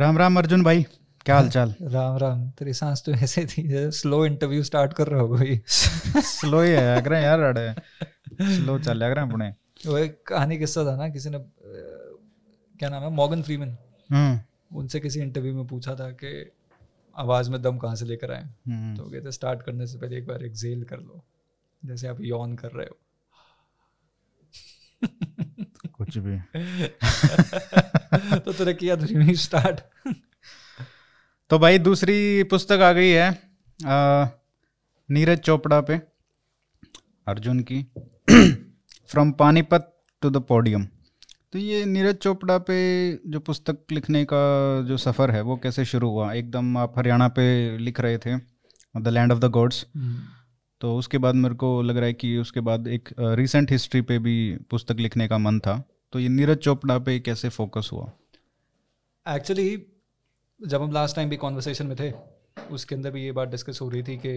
राम राम अर्जुन भाई क्या हाल चाल राम राम तेरी सांस तो ऐसे थी स्लो इंटरव्यू स्टार्ट कर रहा हो भाई स्लो ही है अगर यार अड़े। स्लो चल अगर अपने। वो एक कहानी किस्सा था ना किसी ने क्या नाम है मॉर्गन फ्रीमैन हम्म। उनसे किसी इंटरव्यू में पूछा था कि आवाज़ में दम कहाँ से लेकर आए। हम्म, तो कहते स्टार्ट करने से पहले एक बार एक्सेल कर लो जैसे आप यॉन कर रहे हो। कुछ भी। तो तूने किया ड्रीमिंग स्टार्ट तो भाई दूसरी पुस्तक आ गई है आ, नीरज चोपड़ा पे अर्जुन की। From Panipat to the podium तो ये नीरज चोपड़ा पे जो पुस्तक लिखने का जो सफ़र है वो कैसे शुरू हुआ? एकदम आप हरियाणा पे लिख रहे थे the land of the gods तो उसके बाद मेरे को लग रहा है कि उसके बाद एक रिसेंट हिस्ट्री पे भी पुस्तक लिखने का मन था। तो ये नीरज चोपड़ा पे कैसे फोकस हुआ? एक्चुअली जब हम लास्ट टाइम भी कॉन्वर्सेशन में थे उसके अंदर भी ये बात डिस्कस हो रही थी कि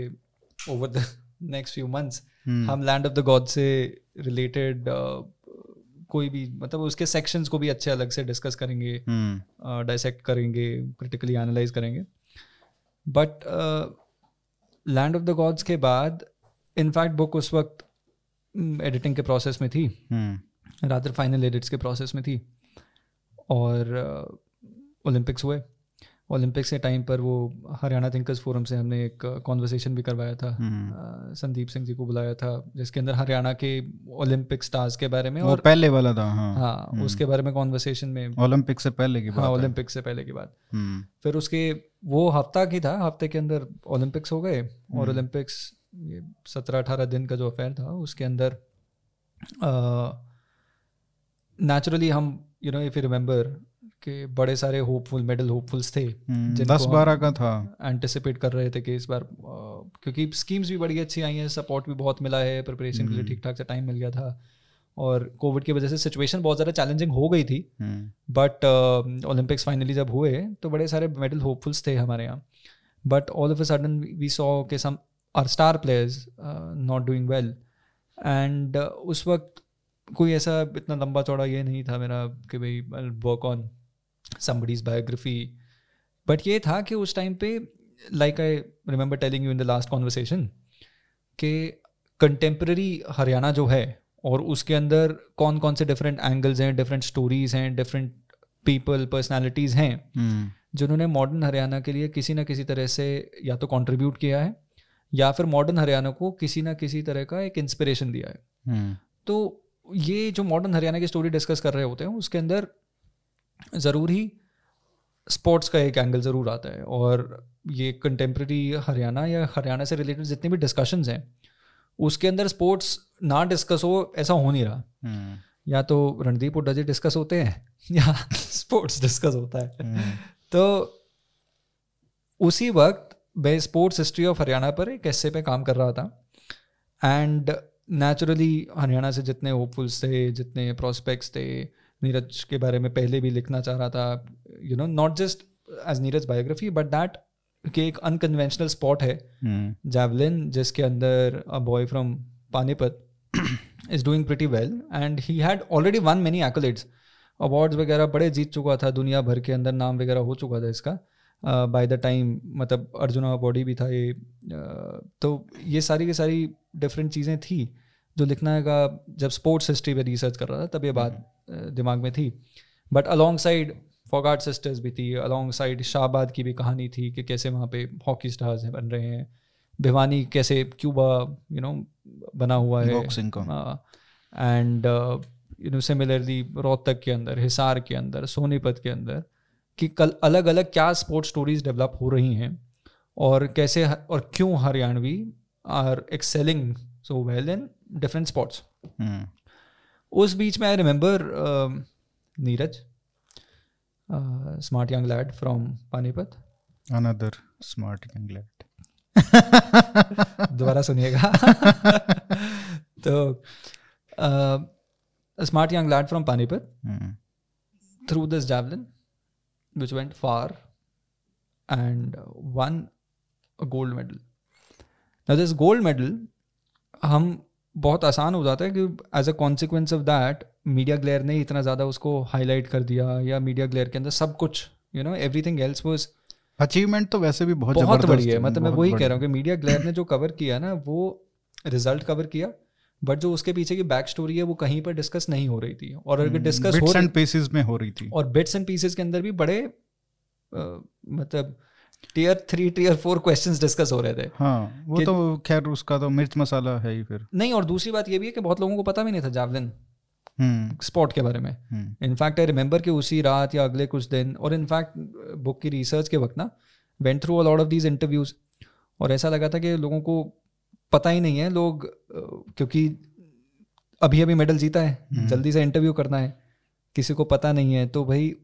over the next few months हम लैंड ऑफ़ द गॉड से रिलेटेड कोई भी मतलब उसके सेक्शंस को भी अच्छे अलग से डिस्कस करेंगे हम्म। डाइसेक्ट करेंगे क्रिटिकली एनालाइज करेंगे. But land of the gods के बाद इनफैक्ट बुक उस वक्त एडिटिंग के प्रोसेस में थी. हम्म। रादर फाइनल एडिट्स के प्रोसेस में थी और ओलंपिक्स हुए। ओलंपिक्स के टाइम पर वो हरियाणा थिंकर्स फोरम से हमने एक कॉन्वर्सेशन भी करवाया था। हम्म। अ, संदीप सिंह जी को बुलाया था जिसके अंदर हरियाणा के ओलंपिक स्टार्स के बारे में वो और पहले वाला था हाँ। हाँ उसके बारे में कॉन्वर्सेशन में ओलंपिक से पहले की हाँ बात है ओलंपिक से पहले की बात। हम्म, फिर उसके वो हफ़्ता की था हफ़्ते के अंदर ओलंपिक्स हो गए और ओलंपिक्स ये सत्रह अठारह दिन का जो अफेयर था उसके अंदर नेचुरली हम you know if you remember कि बड़े सारे होपफुल मेडल होपफुल्स थे हम्म, दस बारह का था। एंटिसिपेट कर रहे थे कि इस बार क्योंकि स्कीम्स भी बड़ी अच्छी आई हैं सपोर्ट भी बहुत मिला है प्रिपरेशन के लिए ठीक ठाक से टाइम मिल गया था। और कोविड की वजह से सिचुएशन बहुत ज़्यादा चैलेंजिंग हो गई थी। हम्म, बट ओलंपिक्स फाइनली जब हुए तो बड़े सारे मेडल होपफुल्स थे हमारे यहाँ। But all of a sudden we saw के some our star players not doing well and उस वक्त कोई ऐसा इतना लंबा चौड़ा ये नहीं था मेरा कि भाई work on somebody's biography but ये था कि उस टाइम पे like I remember telling you in the last conversation कि कंटेम्प्रेरी हरियाणा जो है और उसके अंदर कौन कौन से डिफरेंट एंगल्स हैं डिफरेंट स्टोरीज हैं डिफरेंट पीपल पर्सनैलिटीज़ हैं हम्म, जिन्होंने मॉडर्न हरियाणा के लिए किसी ना किसी तरह से या तो कंट्रीब्यूट किया है या फिर मॉडर्न हरियाणा को किसी ना किसी तरह का एक इंस्पिरेशन दिया है। हम्म, तो ये जो मॉडर्न हरियाणा की स्टोरी डिस्कस कर रहे होते हैं उसके अंदर ज़रूर ही स्पोर्ट्स का एक एंगल ज़रूर आता है और ये कंटेम्प्रेरी हरियाणा या हरियाणा से रिलेटेड जितने भी डिस्कशंस हैं उसके अंदर स्पोर्ट्स ना डिस्कस हो ऐसा हो नहीं रहा। हम्म, या तो रणदीप हुड्डा जी डिस्कस होते हैं या स्पोर्ट्स डिस्कस होता है। हम्म, तो उसी वक्त मैं स्पोर्ट्स हिस्ट्री ऑफ़ हरियाणा पर एक ऐसे पे काम कर रहा था एंड नेचुरली हरियाणा से जितने होपफुल्स थे जितने प्रोस्पेक्ट्स थे नीरज के बारे में पहले भी लिखना चाह रहा था you know not just as Neeraj biography but that कि एक अनकन्वेंशनल स्पॉट है। जैवलिन javelin जिसके अंदर a boy from Panipat is doing pretty well and he had already won many accolades awards वगैरह बड़े जीत चुका था दुनिया भर के अंदर नाम वगैरह हो चुका था इसका। बाय द टाइम मतलब अर्जुना बॉडी भी था ये uh, तो ये सारी की सारी डिफरेंट चीज़ें थी जो लिखना का जब स्पोर्ट्स हिस्ट्री पे रिसर्च कर रहा था तब ये बात uh, दिमाग में थी। But alongside Phogat sisters भी थी अलॉन्ग साइड शाहबाद की भी कहानी थी कि कैसे वहाँ पे हॉकी स्टार्स बन रहे हैं। भिवानी कैसे क्यूबा यू नो बना हुआ है। And you know similarly Rohtak के अंदर हिसार के अंदर सोनीपत के अंदर कि कल अलग अलग क्या स्पोर्ट्स स्टोरीज डेवलप हो रही हैं और कैसे और क्यों Haryanvi are excelling so well in different sports उस बीच में I remember Neeraj smart young lad from Panipat another smart young lad. दोबारा सुनिएगा। तो smart young lad from Panipat through this javelin, which went far and won a gold medal. Now, this gold medal, हम बहुत आसान हो जाता है कि as a consequence of that media glare ने इतना ज़्यादा उसको हाईलाइट कर दिया या मीडिया ग्लेयर के अंदर सब कुछ you know everything else was achievement तो वैसे भी बहुत बहुत बड़ी है। मतलब मैं वही कह रहा हूँ। कि मीडिया ग्लेयर ने जो कवर किया ना वो रिज़ल्ट कवर किया। बट जो उसके पीछे की बैक स्टोरी है वो कहीं पर डिस्कस नहीं हो रही थी। और अगर डिस्कस हो बिट्स रही एंड पीसेस में हो रही थी। और बिट्स एंड पीसेस के अंदर भी बड़े मतलब tier three tier four questions discuss हो रहे थे। हाँ वो तो खैर उसका तो मिर्च मसाला है ही फिर। नहीं और दूसरी बात ये भी है कि बहुत लोगों को पता भी नहीं था जावलिन स्पॉट के बारे में। इनफैक्ट आई रिमेंबर कि उसी रात या अगले कुछ दिन और इनफैक्ट बुक की रिसर्च के वक्त ना went through a lot of these interviews और ऐसा लगा था कि लोगों को पता ही नहीं है लोग क्योंकि अभी अभी मेडल जीता है हम्म। जल्दी से इंटरव्यू करना है किसी को पता नहीं है तो भाई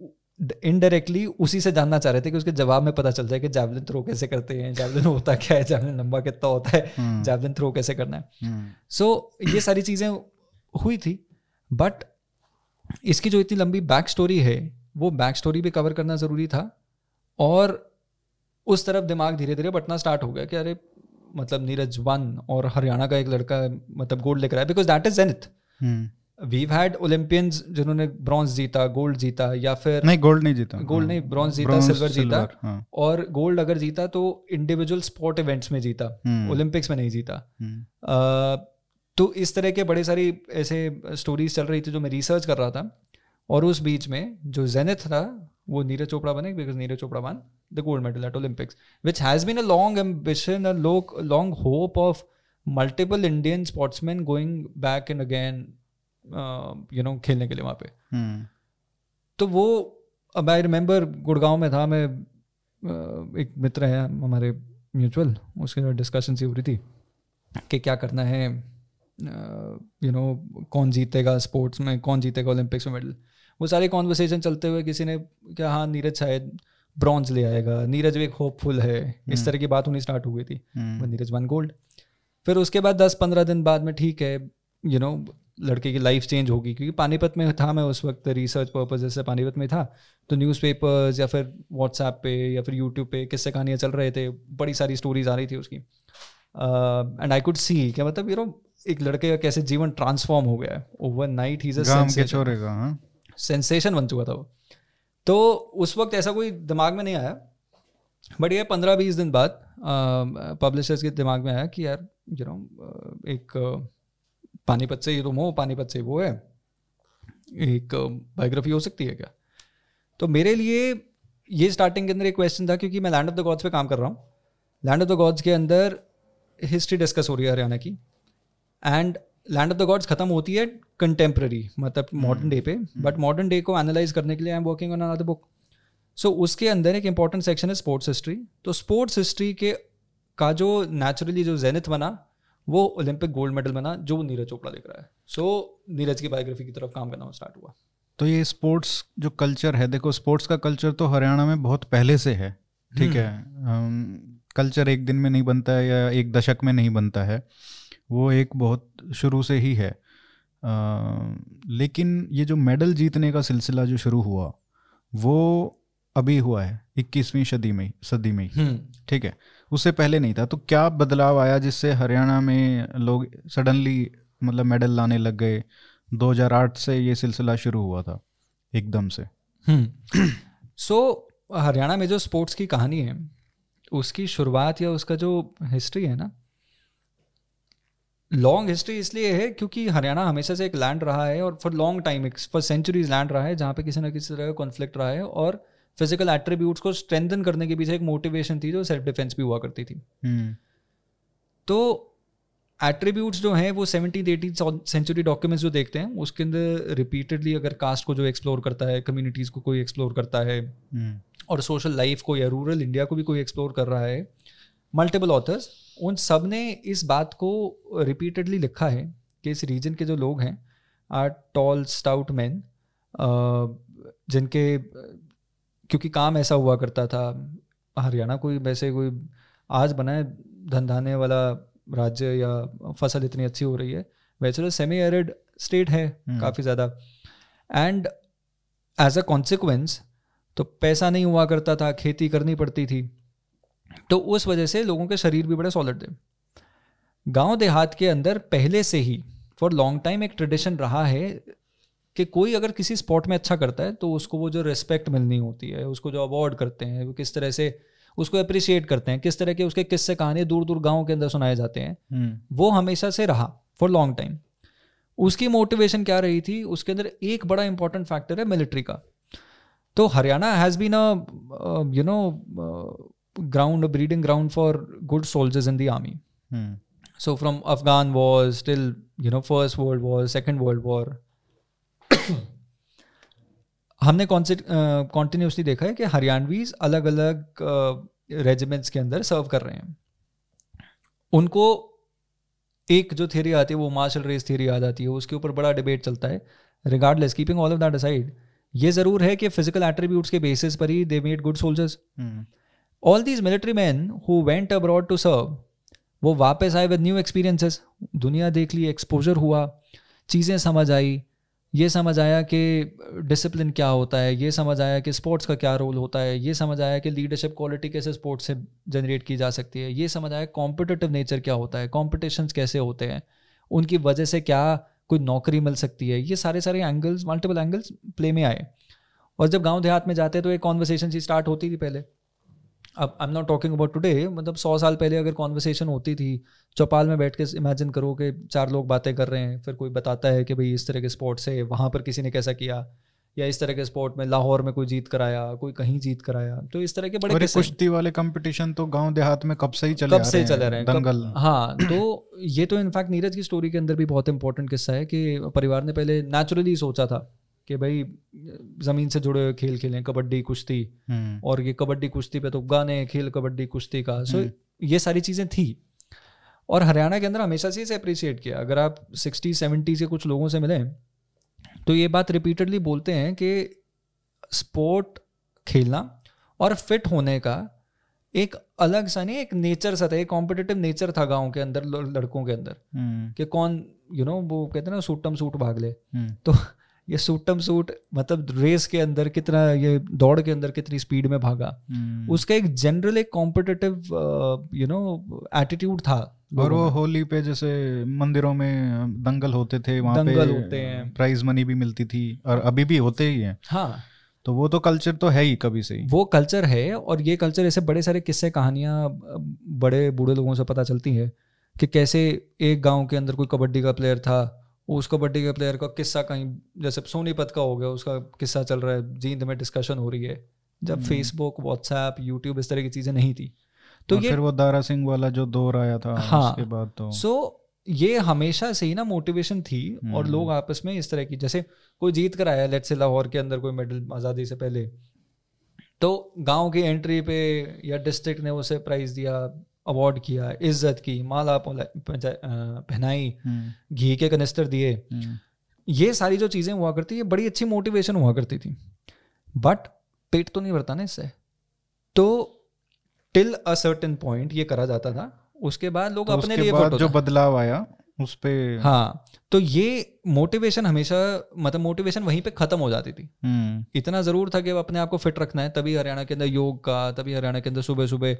इनडायरेक्टली उसी से जानना चाह रहे थे कि उसके जवाब में पता चल जाए कि जैवलिन थ्रो कैसे करते हैं जैवलिन होता क्या है जैवलिन लंबा कितना होता है हम्म, जैवलिन थ्रो कैसे करना है। हम्म, सो ये सारी चीज़ें हुई थी बट इसकी जो इतनी लंबी बैक स्टोरी है वो बैक स्टोरी भी कवर करना ज़रूरी था और उस तरफ़ दिमाग धीरे धीरे बटना स्टार्ट हो गया कि अरे मतलब नीरज वन और हरियाणा का एक लड़का मतलब गोल्ड लेकर आया because that is zenith hmm. We've had Olympians जिन्होंने ब्रॉन्ज जीता गोल्ड जीता या फिर नहीं गोल्ड नहीं जीता। गोल्ड हाँ, नहीं ब्रॉन्ज जीता सिल्वर जीता। हाँ, और गोल्ड अगर जीता तो इंडिविजुअल स्पोर्ट इवेंट्स में जीता हम्म, ओलंपिक्स में नहीं जीता। हम्म, अ, तो इस तरह के बड़े सारी ऐसे स्टोरीज चल रही थी जो मैं रिसर्च कर रहा था और उस बीच में जो जेनिथ था वो नीरज चोपड़ा बने because Neeraj Chopra won the gold medal at Olympics which has been a long ambition a long hope of multiple Indian sportsman going back and again you know खेलने के लिए वहाँ पे। हम्म, तो वो अब आई रिमेंबर गुड़गांव में था मैं अ, एक मित्र है हमारे म्यूचुअल उसके साथ डिस्कशन सी हो रही थी कि क्या करना है you uh, know you know, कौन जीतेगा स्पोर्ट्स में कौन जीतेगा ओलंपिक्स में मेडल वो सारे कॉन्वर्सेशन चलते हुए किसी ने क्या हाँ नीरज शायद ब्रॉन्ज ले आएगा। नीरज भी एक होपफुल है। इस तरह की बात होनी स्टार्ट हो गई थी। हम्म, वो नीरज वन गोल्ड फिर उसके बाद दस पंद्रह दिन बाद में ठीक है यू नो लड़के की लाइफ चेंज होगी। क्योंकि पानीपत में था मैं उस वक्त रिसर्च पर्पज से पानीपत में था। तो न्यूज़पेपर्स या फिर व्हाट्सएप पे या फिर यूट्यूब पे किससे कहानियाँ चल रहे थे। बड़ी सारी स्टोरीज आ रही थी उसकी। एंड आई कुड सी क्या मतलब यू नो एक लड़के का कैसे जीवन ट्रांसफॉर्म हो गया है। ओवर नाइट हाँ। सेंसेशन बन चुका था वो। तो उस वक्त ऐसा कोई दिमाग में नहीं आया। बट ये पंद्रह बीस दिन बाद पब्लिशर्स के दिमाग में आया कि यार यू नो एक पानीपत से ये तुम हो पानीपत से वो है। एक बायोग्राफी हो सकती है क्या? तो मेरे लिए ये स्टार्टिंग के अंदर एक क्वेश्चन था, क्योंकि मैं लैंड ऑफ़ द गॉड्स पे काम कर रहा हूँ। लैंड ऑफ़ द गॉड्स के अंदर हिस्ट्री डिस्कस हो रही है हरियाणा की। And land of the gods खत्म होती है कंटेम्प्रेरी मतलब मॉडर्न डे पे बट मॉडर्न डे को एनालाइज करने के लिए I am working on another book so उसके अंदर एक इंपॉर्टेंट सेक्शन है स्पोर्ट्स हिस्ट्री तो स्पोर्ट्स हिस्ट्री के का जो नेचुरली जो जेनिथ बना वो ओलंपिक गोल्ड मेडल बना जो नीरज चोपड़ा देख रहा है। सो so, नीरज की बायोग्राफी की तरफ़ काम करना स्टार्ट हुआ। तो ये स्पोर्ट्स जो कल्चर है देखो स्पोर्ट्स का कल्चर तो हरियाणा में बहुत पहले से है ठीक है? कल्चर एक दिन में नहीं बनता है या एक दशक में नहीं बनता है। वो एक बहुत शुरू से ही है। अ, लेकिन ये जो मेडल जीतने का सिलसिला जो शुरू हुआ वो अभी हुआ है इक्कीसवीं सदी में सदी में ठीक है? उससे पहले नहीं था। तो क्या बदलाव आया जिससे हरियाणा में लोग सडनली मतलब मेडल लाने लग गए? 2008 से ये सिलसिला शुरू हुआ था एकदम से। सो so, हरियाणा में जो स्पोर्ट्स की कहानी है उसकी शुरुआत या उसका जो हिस्ट्री है ना लॉन्ग हिस्ट्री इसलिए है क्योंकि हरियाणा हमेशा से एक लैंड रहा है और फॉर लॉन्ग टाइम एक फॉर सेंचुरीज लैंड रहा है जहाँ पे किसी ना किसी तरह का कॉन्फ्लिक्ट रहा है और फ़िज़िकल एट्रीब्यूट्स को स्ट्रेंथन करने के पीछे एक मोटिवेशन थी जो सेल्फ डिफेंस भी हुआ करती थी। हम्म। तो एट्रीब्यूट्स जो हैं वो सेवनटीन एटीन सेंचुरी डॉक्यूमेंट्स जो देखते हैं उसके अंदर रिपीटेडली अगर कास्ट को जो एक्सप्लोर करता है कम्युनिटीज़ को कोई एक्सप्लोर करता है हम्म। और सोशल लाइफ को या रूरल इंडिया को भी कोई एक्सप्लोर कर रहा है मल्टीपल ऑथर्स उन सबने इस बात को रिपीटेडली लिखा है कि इस रीजन के जो लोग हैं आर टॉल स्टाउट मैन जिनके क्योंकि काम ऐसा हुआ करता था हरियाणा कोई वैसे कोई आज बना है धंधाने वाला राज्य या फ़सल इतनी अच्छी हो रही है वैसे तो सेमी एरिड स्टेट है काफ़ी ज़्यादा। एंड एज अ कॉन्सिक्वेंस तो पैसा नहीं हुआ करता था खेती करनी पड़ती थी। तो उस वजह से लोगों के शरीर भी बड़े सॉलिड थे। गाँव देहात के अंदर पहले से ही फॉर लॉन्ग टाइम एक ट्रेडिशन रहा है कि कोई अगर किसी स्पोर्ट में अच्छा करता है तो उसको वो जो रिस्पेक्ट मिलनी होती है उसको जो अवार्ड करते हैं वो किस तरह से उसको अप्रिशिएट करते हैं किस तरह के उसके किस्से कहानी दूर दूर गाँव के अंदर सुनाए जाते हैं हम्म। वो हमेशा से रहा फॉर लॉन्ग टाइम उसकी मोटिवेशन क्या रही थी? उसके अंदर एक बड़ा इंपॉर्टेंट फैक्टर है मिलिट्री का। तो Haryana has been a you know ground breeding ground for good soldiers in the army hmm so from afghan wars till you know first world war second world war हमने continuously देखा है कि Haryanvis अलग अलग regiments के अंदर सर्व कर रहे हैं। उनको एक जो थ्योरी आती है वो मार्शल रेस थ्योरी आ जाती है उसके ऊपर बड़ा डिबेट चलता है। Regardless keeping all of that aside ये ज़रूर है कि फ़िज़िकल एट्रीब्यूट्स के बेसिस पर ही they made good soldiers all these military man who went abroad to serve वो वापस आए विद न्यू एक्सपीरियंसेस दुनिया देख ली एक्सपोजर हुआ, चीज़ें समझ आई। ये समझ आया कि डिसिप्लिन क्या होता है, ये समझ आया कि स्पोर्ट्स का क्या रोल होता है, ये समझ आया कि लीडरशिप क्वालिटी कैसे स्पोर्ट्स से जनरेट की जा सकती है, ये समझ आया कॉम्पिटिटिव नेचर क्या होता है कॉम्पिटिशन्स कैसे होते हैं, उनकी वजह से क्या कोई नौकरी मिल सकती है। ये सारे सारे एंगल्स मल्टीपल एंगल्स प्ले में आए। और जब गाँव देहात में जाते तो एक कॉन्वर्सेशन सी स्टार्ट होती थी पहले। अब I am not talking about today मतलब सौ साल पहले अगर कॉन्वर्सेशन होती थी चौपाल में बैठ के इमेजिन करो कि चार लोग बातें कर रहे हैं फिर कोई बताता है कि भाई इस तरह के स्पोर्ट्स है वहाँ पर किसी ने कैसा किया? या इस तरह के स्पोर्ट में लाहौर में कोई जीत कराया कोई कहीं जीत कराया? तो इस तरह के बड़े कुश्ती वाले कंपटीशन तो गाँव देहात में कब से ही चले कब से रहे चले रहे हैं। दंगल। हाँ तो ये तो इनफैक्ट नीरज की स्टोरी के अंदर भी बहुत इंपॉर्टेंट किस्सा है कि परिवार ने पहले नेचुरली सोचा था। कि भाई ज़मीन से जुड़े हुए खेल खेलें कबड्डी कुश्ती। हम्म। और ये कबड्डी कुश्ती पे तो गाने खेल कबड्डी कुश्ती का। सो हम्म। ये सारी चीज़ें थी। और हरियाणा के अंदर हमेशा से इसे अप्रिशिएट किया। अगर आप सिक्सटी सेवेंटी से कुछ लोगों से मिलें तो ये बात रिपीटेडली बोलते हैं कि स्पोर्ट खेलना और फिट होने का एक अलग सा नहीं एक नेचर सा था एक कॉम्पिटिटिव नेचर था गाँव के अंदर लड़कों के अंदर। हम्म। कि कौन यू you नो know, वो कहते हैं ना सूटम सूट भाग ले। तो ये सूटम सूट मतलब रेस के अंदर कितना ये दौड़ के अंदर कितनी स्पीड में भागा। हम्म। उसका एक जनरल एक कॉम्पिटिटिव यू नो एटीट्यूड था और वो होली पे जैसे मंदिरों में दंगल होते थे वहाँ पे होते हैं। प्राइज मनी भी मिलती थी और अभी भी होते ही हैं। हाँ। तो वो तो कल्चर तो है ही कभी से ही। वो कल्चर है और ये कल्चर ऐसे बड़े सारे किस्से कहानियाँ बड़े बूढ़े लोगों से पता चलती है कि कैसे एक गाँव के अंदर कोई कबड्डी का प्लेयर था उस कबड्डी के प्लेयर का किस्सा कहीं जैसे सोनीपत का हो गया उसका किस्सा चल रहा है जींद में डिस्कशन हो रही है जब। फेसबुक व्हाट्सएप यूट्यूब इस तरह की चीज़ें नहीं थी तो ये फिर वो दारा सिंह वाला जो दौर आया था हाँ। उसके बाद तो सो ये हमेशा से ही ना मोटिवेशन थी और हम्म। लोग आपस में इस तरह की जैसे कोई जीत कर आया लेट्स से लाहौर के अंदर कोई मेडल आज़ादी से पहले तो गाँव की एंट्री पे या डिस्ट्रिक्ट ने उसे प्राइज दिया अवार्ड किया इज़्ज़त की माला पहनाई हम्म, घी के कनिस्टर दिए। हम्म, ये सारी जो चीज़ें हुआ करती ये बड़ी अच्छी मोटिवेशन हुआ करती थी। बट पेट तो नहीं भरता ना इससे। तो टिल अ सर्टेन पॉइंट ये करा जाता था। उसके बाद लोग तो अपने लिए बाद जो बदलाव आया उस पे हाँ तो ये मोटिवेशन हमेशा मतलब मोटिवेशन वहीं पे खत्म हो जाती थी। हम्म, इतना ज़रूर था कि अपने आप को फिट रखना है तभी हरियाणा के अंदर योग का तभी हरियाणा के अंदर सुबह सुबह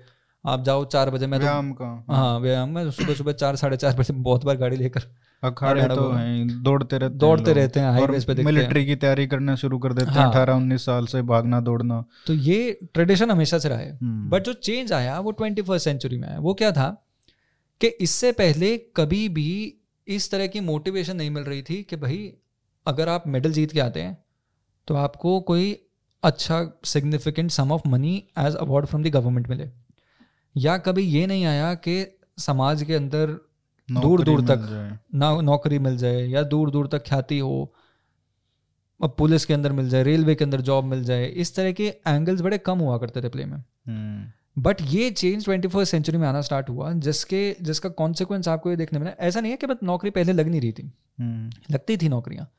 आप जाओ चार बजे मैं तो का हाँ। व्यायाम। में सुबह सुबह चार साढ़े चार बजे बहुत बार गाड़ी लेकर अखाड़े तो हैं दौड़ते रहते हैं दौड़ते रहते हैं और हाईवेज पे मिलिट्री की तैयारी करना शुरू कर देते हैं हाँ। अठारह उन्नीस साल से भागना दौड़ना। तो ये ट्रेडिशन हमेशा से रहा है। हम्म, बट जो चेंज आया वो ट्वेंटी फ़र्स्ट सेंचुरी में आया। वो क्या था कि इससे पहले कभी भी इस तरह की मोटिवेशन नहीं मिल रही थी कि भाई अगर आप मेडल जीत के आते हैं तो आपको कोई अच्छा significant sum of money as award from the government मिले। या कभी ये नहीं आया कि समाज के अंदर दूर दूर तक ना नौकरी मिल जाए या दूर दूर तक ख्याति हो अब पुलिस के अंदर मिल जाए रेलवे के अंदर जॉब मिल जाए इस तरह के एंगल्स बड़े कम हुआ करते थे प्ले में। हम्म, बट ये चेंज ट्वेंटी फ़र्स्ट सेंचुरी में आना स्टार्ट हुआ जिसके जिसका कॉन्सिक्वेंस आपको ये देखने मिला। ऐसा नहीं है कि बस नौकरी पहले लग नहीं रही थी। हम्म, लगती थी नौकरियाँ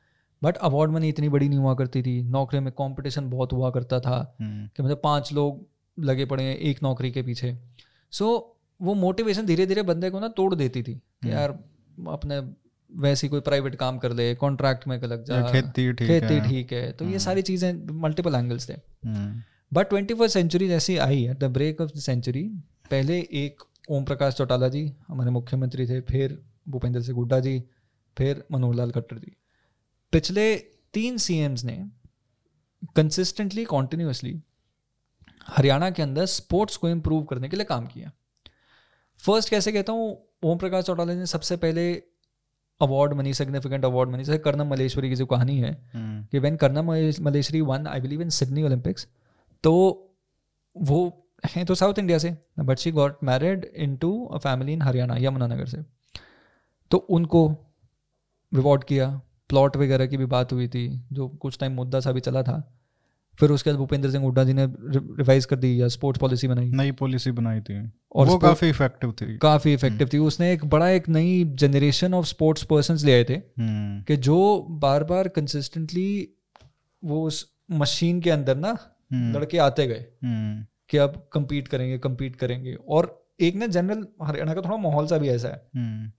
बट अवार्ड मनी इतनी बड़ी नहीं हुआ करती थी। नौकरी में कंपटीशन बहुत हुआ करता था हम्म, कि मतलब पाँच लोग लगे पड़े हैं एक नौकरी के पीछे। सो so, वो मोटिवेशन धीरे धीरे बंदे को ना तोड़ देती थी कि हम्म। यार अपने वैसे कोई प्राइवेट काम कर ले कॉन्ट्रैक्ट में लग जा। खेती ठीक खेती है ठीक है। तो ये हम्म। सारी चीज़ें मल्टीपल एंगल्स थे। बट ट्वेंटी फ़र्स्ट सेंचुरी जैसी I at the break of the century पहले एक ओम प्रकाश चौटाला जी हमारे मुख्यमंत्री थे फिर भूपेंद्र सिंह हुड्डा जी फिर मनोहर लाल खट्टर जी। पिछले तीन सीएम्स ने कंसिस्टेंटली कॉन्टिन्यूसली हरियाणा के अंदर स्पोर्ट्स को इम्प्रूव करने के लिए काम किया। फ़र्स्ट कैसे कहता हूँ ओम प्रकाश चौटाला ने सबसे पहले award money significant award money जैसे कर्णम मलेश्वरी की जो कहानी है हम्म, कि when Karnam Malleswari won I believe in Sydney Olympics तो वो हैं तो साउथ इंडिया से but she got married into a family in Haryana Yamunanagar से। तो उनको रिवॉर्ड किया प्लॉट वगैरह की भी बात हुई थी जो कुछ टाइम मुद्दा सा भी चला था। फिर उसके बाद भूपेंद्र सिंह हुड्डा जी ने रिवाइज कर दी या स्पोर्ट्स पॉलिसी बनाई। नई पॉलिसी बनाई थी। और वो काफ़ी इफ़ेक्टिव थी। काफ़ी इफ़ेक्टिव थी। उसने एक बड़ा एक नई जनरेशन ऑफ़ स्पोर्ट्स पर्सन ले आए थे हम्म, कि जो बार बार कंसिस्टेंटली वो उस मशीन के अंदर ना हम्म, लड़के आते गए हम्म, कि अब compete करेंगे compete करेंगे। और एक ना जनरल हरियाणा का थोड़ा माहौल सा भी ऐसा है। हम्म,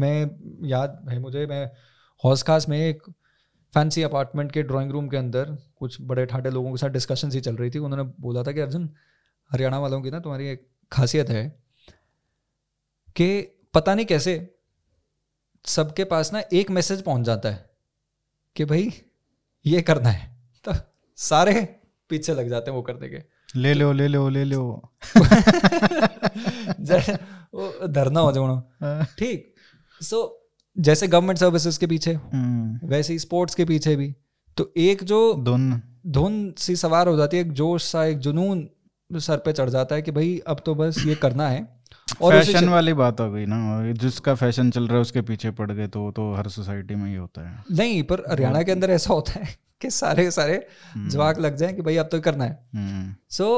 मैं याद है मुझे मैं हौस खास में एक फैंसी अपार्टमेंट के ड्राइंग रूम के अंदर कुछ बड़े ठाटे लोगों के साथ डिस्कशन सी चल रही थी। उन्होंने बोला था कि अर्जुन हरियाणा वालों की ना तुम्हारी एक खासियत है कि पता नहीं कैसे सबके पास ना एक मैसेज पहुँच जाता है कि भाई ये करना है। तो सारे पीछे लग जाते हैं वो करने के। ले लो ले लो ले लो। धरना हो जाओ ठीक सो जैसे गवर्नमेंट सर्विसेज़ के पीछे हम्म, वैसे ही स्पोर्ट्स के पीछे भी। तो एक जो दोन धुन सी सवार हो जाती है एक जोश सा एक जुनून सर पे चढ़ जाता है कि भाई अब तो बस ये करना है। और फ़ैशन वाली बात हो गई ना जिसका फ़ैशन चल रहा है उसके पीछे पड़ गए तो वो तो हर सोसाइटी में ही होता है। नहीं पर हरियाणा के अंदर ऐसा होता है कि सारे सारे जवाक लग जाए कि भाई अब तो करना है। हम्म, सो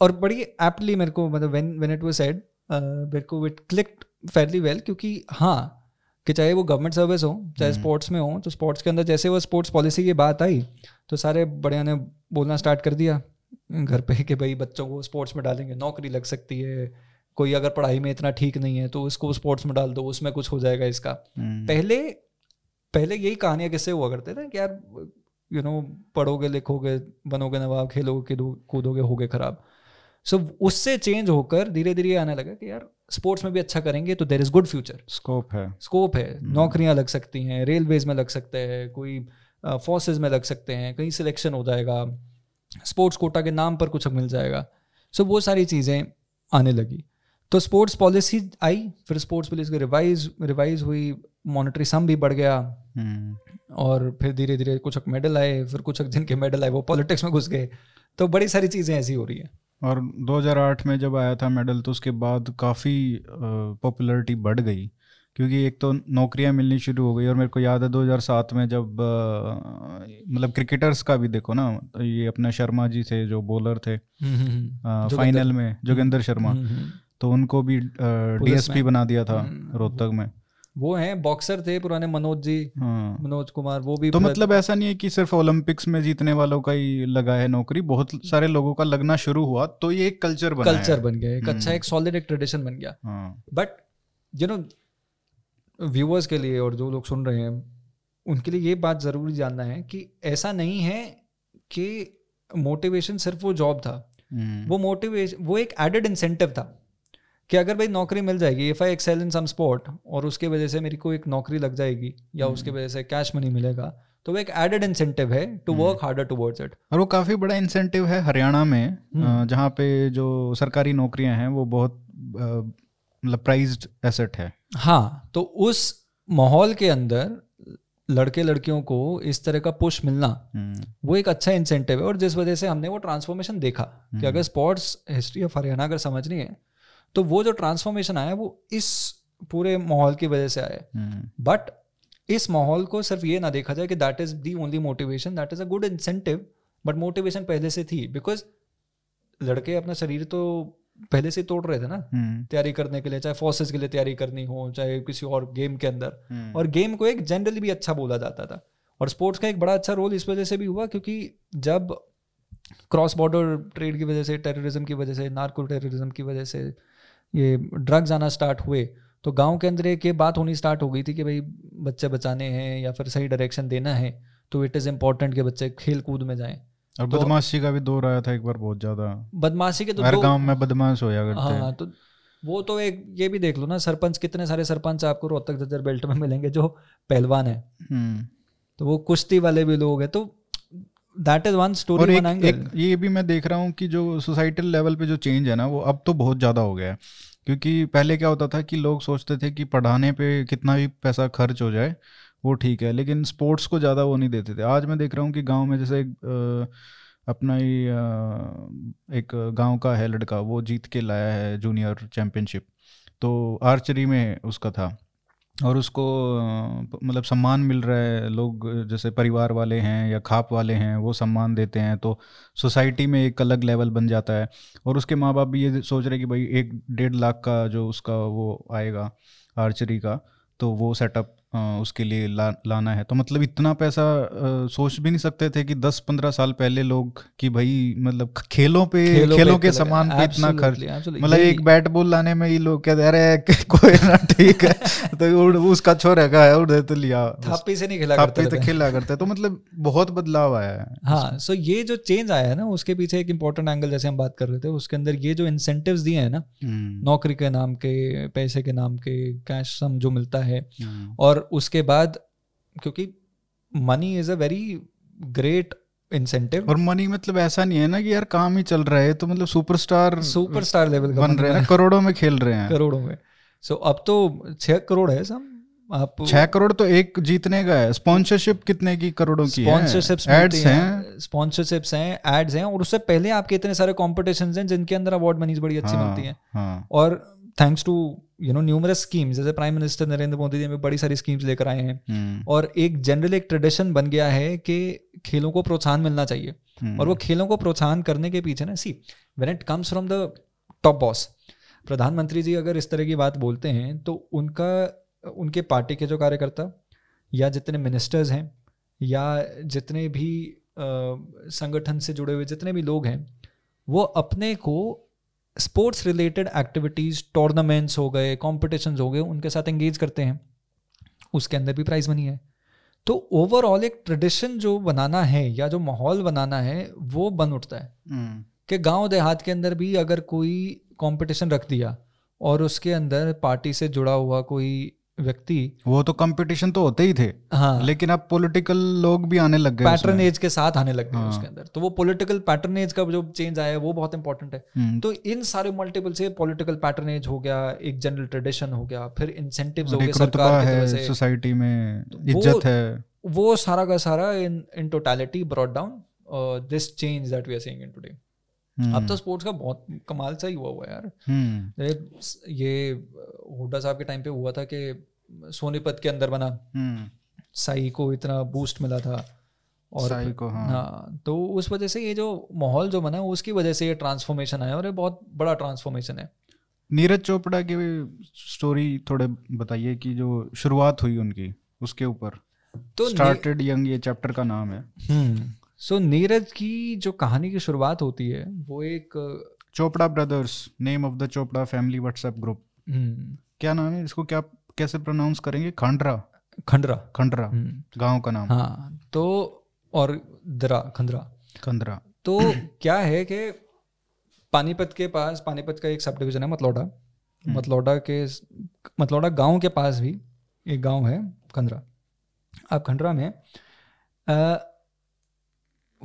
और बड़ी एप्टली मेरे को मतलब when when it was said मेरे को इट क्लिक्ड फेयरली वेल क्योंकि हाँ कि चाहे वो गवर्नमेंट सर्विस हो चाहे स्पोर्ट्स में हो तो स्पोर्ट्स के अंदर जैसे वो स्पोर्ट्स पॉलिसी की बात आई तो सारे बड़े ने बोलना स्टार्ट कर दिया। घर पे कि भाई बच्चों को स्पोर्ट्स में डालेंगे नौकरी लग सकती है कोई अगर पढ़ाई में इतना ठीक नहीं है तो उसको स्पोर्ट्स में डाल दो उसमें कुछ हो जाएगा इसका। हम्म, पहले पहले यही कहानियाँ किससे हुआ करते थे कि यार यू नो पढ़ोगे लिखोगे बनोगे नवाब खेलोगे कूदो- कूदोगे होगे खराब। सो उससे चेंज होकर धीरे धीरे आने लगा कि यार स्पोर्ट्स में भी अच्छा करेंगे तो there is good future scope है। स्कोप है। नौकरियाँ लग सकती हैं रेलवेज में लग सकते हैं कोई फोर्सेज में लग सकते हैं कहीं सिलेक्शन हो जाएगा स्पोर्ट्स कोटा के नाम पर कुछ मिल जाएगा। सो वो सारी चीज़ें आने लगी। तो स्पोर्ट्स पॉलिसी आई फिर स्पोर्ट्स पॉलिसी रिवाइज रिवाइज हुई मॉनिटरी सम भी बढ़ गया। हम्म, और फिर धीरे धीरे कुछ मेडल आए फिर कुछ जिनके मेडल आए वो पॉलिटिक्स में घुस गए। तो बड़ी सारी चीज़ें ऐसी हो रही है। और 2008 में जब आया था मेडल तो उसके बाद काफ़ी पॉपुलैरिटी बढ़ गई। क्योंकि एक तो नौकरियाँ मिलनी शुरू हो गई और मेरे को याद है 2007 में जब मतलब क्रिकेटर्स का भी देखो ना तो ये अपने शर्मा जी थे जो बॉलर थे जोगिंदर- फाइनल में जोगिंदर शर्मा। हम्म, हम्म। तो उनको भी डीएसपी। बना दिया था हम्म, रोहतक में। वो हैं बॉक्सर थे पुराने मनोज जी हाँ। मनोज कुमार वो भी तो मतलब ऐसा नहीं है कि सिर्फ़ ओलंपिक्स में जीतने वालों का ही लगा है नौकरी बहुत सारे लोगों का लगना शुरू हुआ तो ये एक कल्चर बना कल्चर बन गया एक अच्छा हम्म। एक सॉलिड एक ट्रेडिशन बन गया। बट यू नो व्यूअर्स के लिए और जो लोग सुन रहे हैं उनके लिए ये बात ज़रूरी जानना है कि ऐसा नहीं है कि मोटिवेशन सिर्फ़ वो जॉब था। हम्म, वो मोटिवेशन वो एक एडेड इंसेंटिव था। कि अगर भाई नौकरी मिल जाएगी if I excel in some sport और उसके वजह से मेरी को एक नौकरी लग जाएगी या उसके वजह से कैश मनी मिलेगा तो वो एक एडेड इंसेंटिव है to work harder towards it और वो काफ़ी बड़ा इंसेंटिव है हरियाणा में हम्म। जहाँ पे जो सरकारी नौकरियाँ हैं वो बहुत मतलब प्राइज्ड एसेट है। हाँ तो उस माहौल के अंदर लड़के लड़कियों को इस तरह का पुश मिलना हम्म, वो एक अच्छा इंसेंटिव है और जिस वजह से हमने वो ट्रांसफॉर्मेशन देखा कि अगर स्पोर्ट्स हिस्ट्री ऑफ़ हरियाणा अगर समझनी है तो वो जो ट्रांसफॉर्मेशन आया वो इस पूरे माहौल की वजह से आया हम्म, बट इस माहौल को सिर्फ़ ये ना देखा जाए कि that is the only motivation that is a good incentive but motivation पहले से थी। बिकॉज़ लड़के अपना शरीर तो पहले से तोड़ रहे थे ना। हम्म, तैयारी करने के लिए चाहे फोर्सेज के लिए तैयारी करनी हो चाहे किसी और गेम के अंदर। हम्म, और गेम को एक जनरली भी अच्छा बोला जाता था। और स्पोर्ट्स का एक बड़ा अच्छा रोल इस वजह से भी हुआ क्योंकि जब क्रॉस बॉर्डर ट्रेड की वजह से टेररिज्म की वजह से नार्को टेररिज्म की वजह से ये ड्रग्स आना स्टार्ट हुए तो गाँव के अंदर एक ये बात होनी स्टार्ट हो गई थी कि भाई बच्चे बचाने हैं या फिर सही डायरेक्शन देना है तो इट इज़ इंपॉर्टेंट कि बच्चे खेल कूद में जाएँ। और तो, बदमाशी का भी दौर आया था एक बार बहुत ज़्यादा। बदमाशी के तो हर गाँव में बदमाश होया करते हाँ तो वो तो एक ये भी देख लो ना सरपंच कितने सारे सरपंच आपको रोहतक जजर बेल्ट में मिलेंगे जो पहलवान है। हम्म, तो वो कुश्ती वाले भी लोग हैं तो that is one story one एक, एक ये भी मैं देख रहा हूँ कि जो सोसाइटल लेवल पे जो चेंज है ना वो अब तो बहुत ज़्यादा हो गया है। क्योंकि पहले क्या होता था कि लोग सोचते थे कि पढ़ाने पे कितना भी पैसा खर्च हो जाए वो ठीक है लेकिन स्पोर्ट्स को ज़्यादा वो नहीं देते थे। आज मैं देख रहा हूँ कि गाँव में जैसे एक, अपना ही एक गाँव का है लड़का वो जीत के लाया है जूनियर चैम्पियनशिप तो आर्चरी में उसका था। और उसको मतलब सम्मान मिल रहा है, लोग जैसे परिवार वाले हैं या खाप वाले हैं, वो सम्मान देते हैं तो सोसाइटी में एक अलग लेवल बन जाता है। और उसके माँ बाप भी ये सोच रहे कि भाई एक डेढ़ लाख का जो उसका वो आएगा, आर्चरी का तो वो सेटअप उसके लिए ला, लाना है। तो मतलब इतना पैसा अ, सोच भी नहीं सकते थे कि दस पंद्रह साल पहले लोग कि भाई मतलब खेलों पे खेलों, खेलों पे के सामान पे इतना खर्च मतलब एक बैट बॉल लाने में ये लोग कहते अरे कोई ना ठीक है। तो उड़- उसका छोरा का है उड़े तो लिया। थापी से नहीं खेला थापी तो खेला करता। तो मतलब बहुत बदलाव आया है। हाँ सो ये जो चेंज आया है ना उसके पीछे एक इम्पोर्टेंट एंगल जैसे हम बात कर रहे थे उसके अंदर ये जो इंसेंटिव दिए हैं ना हम्म, नौकरी के नाम के पैसे के नाम के कैश सम जो मिलता है हम्म, और उसके बाद क्योंकि money is a very great incentive और मनी मतलब ऐसा नहीं है ना कि यार काम ही चल रहा है तो मतलब सुपरस्टार सुपरस्टार लेवल का बन रहे हैं करोड़ों में खेल रहे हैं। करोड़ों में। सो so, अब तो छह करोड़ है सम आप छह करोड़ तो एक जीतने का है। स्पॉन्सरशिप कितने की करोड़ों की स्पॉन्सरशिप्स एड्स हैं। स्पॉन्सरशिप्स हैं एड्स हैं और उससे पहले आपके इतने सारे कॉम्पिटिशन हैं जिनके अंदर अवार्ड मनीज बड़ी अच्छी हाँ, मिलती हैं। हाँ। और thanks to you know numerous schemes जैसे प्राइम मिनिस्टर नरेंद्र मोदी जी भी बड़ी सारी स्कीम्स लेकर आए हैं। हम्म, और एक जनरल एक ट्रेडिशन बन गया है कि खेलों को प्रोत्साहन मिलना चाहिए। हम्म, और वो खेलों को प्रोत्साहन करने के पीछे ना see when it comes from the top boss प्रधानमंत्री जी अगर इस तरह की बात बोलते हैं तो उनका उनके पार्टी के जो कार्यकर्ता या जितने मिनिस्टर्स हैं या जितने भी संगठन से जुड़े हुए जितने भी लोग हैं वो अपने को स्पोर्ट्स रिलेटेड एक्टिविटीज़ टूर्नामेंट्स हो गए कॉम्पिटिशन हो गए उनके साथ एंगेज करते हैं। उसके अंदर भी प्राइज मनी है। तो ओवरऑल एक ट्रेडिशन जो बनाना है या जो माहौल बनाना है वो बन उठता है। हम्म, कि गाँव देहात के अंदर भी अगर कोई कंपटीशन रख दिया और उसके अंदर पार्टी से जुड़ा हुआ कोई व्यक्ति वो तो कंपटीशन तो होते ही थे हाँ। लेकिन अब पॉलिटिकल लोग भी आने लग गए उसमें। पैटर्नेज के साथ आने लग गए हाँ। उसके अंदर। तो वो पॉलिटिकल पैटर्नेज का जो चेंज आया है वो बहुत इंपॉर्टेंट है। हम्म, तो इन सारे मल्टीपल से पॉलिटिकल पैटर्नेज हो गया एक जनरल ट्रेडिशन हो गया फिर इंसेंटिव्स हो गए सरकार है सोसाइटी में वो- इज़्ज़त है। वो सारा का सारा in in totality brought down this change that we are seeing in today अब तो स्पोर्ट्स का बहुत कमाल सा ही हुआ हुआ यार। हम्म, ये हुड्डा साहब के टाइम पे हुआ था कि सोनीपत के अंदर बना। हम्म, साई को इतना बूस्ट मिला था। और साई को हाँ। हाँ तो उस वजह से ये जो माहौल जो बना उसकी वजह से ये ट्रांसफॉर्मेशन आया और ये बहुत बड़ा ट्रांसफॉर्मेशन है। नीरज चोपड़ा की स्टोरी थोड़े बताइए कि जो शुरुआत हुई उनकी उसके ऊपर। तो स्टार्टेड यंग ये चैप्टर का नाम है। सो नीरज की जो कहानी की शुरुआत होती है वो एक Chopra brothers name of the Chopra family WhatsApp group hmm, क्या नाम है इसको? क्या कैसे प्रोनाउंस करेंगे? खंडरा। खंडरा। खंडरा हम्म, गाँव का नाम। हाँ तो और दरा खंडरा। खंडरा। तो क्या है कि पानीपत के पास पानीपत का एक सब डिविजन है मतलौडा। मतलौडा के मतलौडा गाँव के पास भी एक गाँव है खंडरा। अब खंडरा में अ,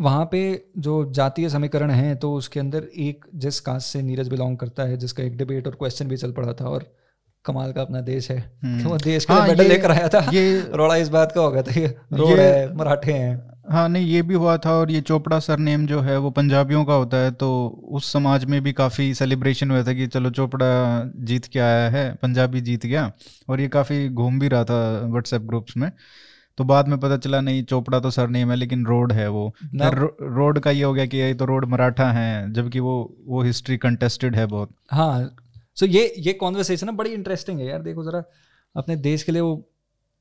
वहाँ पे जो जातीय समीकरण है तो उसके अंदर एक जिस कास्ट से नीरज बिलोंग करता है जिसका एक डिबेट और क्वेश्चन भी चल पड़ा था और कमाल का अपना देश है। हम्म। कि वो देश के हाँ, मेडल लेकर आया था। ये रोड़ा इस बात का हो गया था ये रोड है मराठे हैं। हाँ नहीं ये भी हुआ था और ये चोपड़ा सरनेम जो है वो पंजाबियों का होता है तो उस समाज में भी काफ़ी सेलिब्रेशन हुआ था कि चलो चोपड़ा जीत के आया है पंजाबी जीत गया और ये काफ़ी घूम भी रहा था व्हाट्सएप ग्रुप्स में। तो बाद में पता चला नहीं चोपड़ा तो सरनेम है लेकिन रोड है वो। ना- फिर रो, रोड का ये हो गया कि ये तो रोड मराठा है जबकि वो वो हिस्ट्री कंटेस्टेड है बहुत। हाँ सो ये ये कॉन्वर्सेशन ना बड़ी इंटरेस्टिंग है यार देखो जरा अपने देश के लिए वो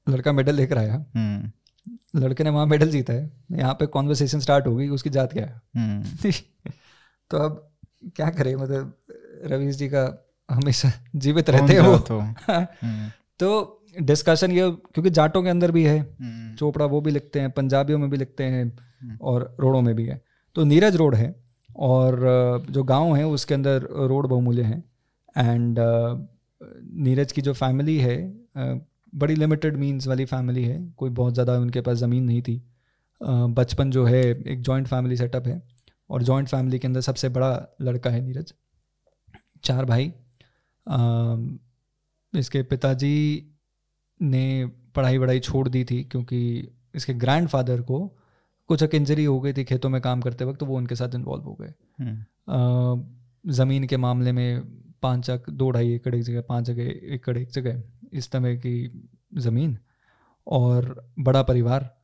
लड़का मेडल लेकर आया। हम्म। लड़के ने वहाँ मेडल जीता है। यहाँ पे कॉन्वर्सेशन स्टार्ट हो गई उसकी जात क्या है? हम्म। तो अब क्या करें मतलब रवीश जी का हमेशा जीवित रहते हैं वो? हम्म, तो डिस्कशन ये क्योंकि जाटों के अंदर भी है हम्म, चोपड़ा वो भी लिखते हैं पंजाबियों में भी लिखते हैं और रोडों में भी है। तो नीरज रोड है और जो गाँव है उसके अंदर रोड बहुमूल्य हैं। एंड नीरज की जो फैमिली है बड़ी लिमिटेड मीन्स वाली फैमिली है। कोई बहुत ज़्यादा उनके पास ज़मीन नहीं थी। बचपन जो है एक जॉइंट फैमिली सेटअप है और जॉइंट फैमिली के अंदर सबसे बड़ा लड़का है नीरज। चार भाई इसके पिताजी ने पढ़ाई वढ़ाई छोड़ दी थी क्योंकि इसके ग्रैंडफादर को कुछ एक इंजरी हो गई थी खेतों में काम करते वक्त तो वो उनके साथ इन्वॉल्व हो गए। हम्म, ज़मीन के मामले में पाँच दो ढाई एकड़ एक जगह पाँच जगह एकड़ एक जगह इस तरह की ज़मीन और बड़ा परिवार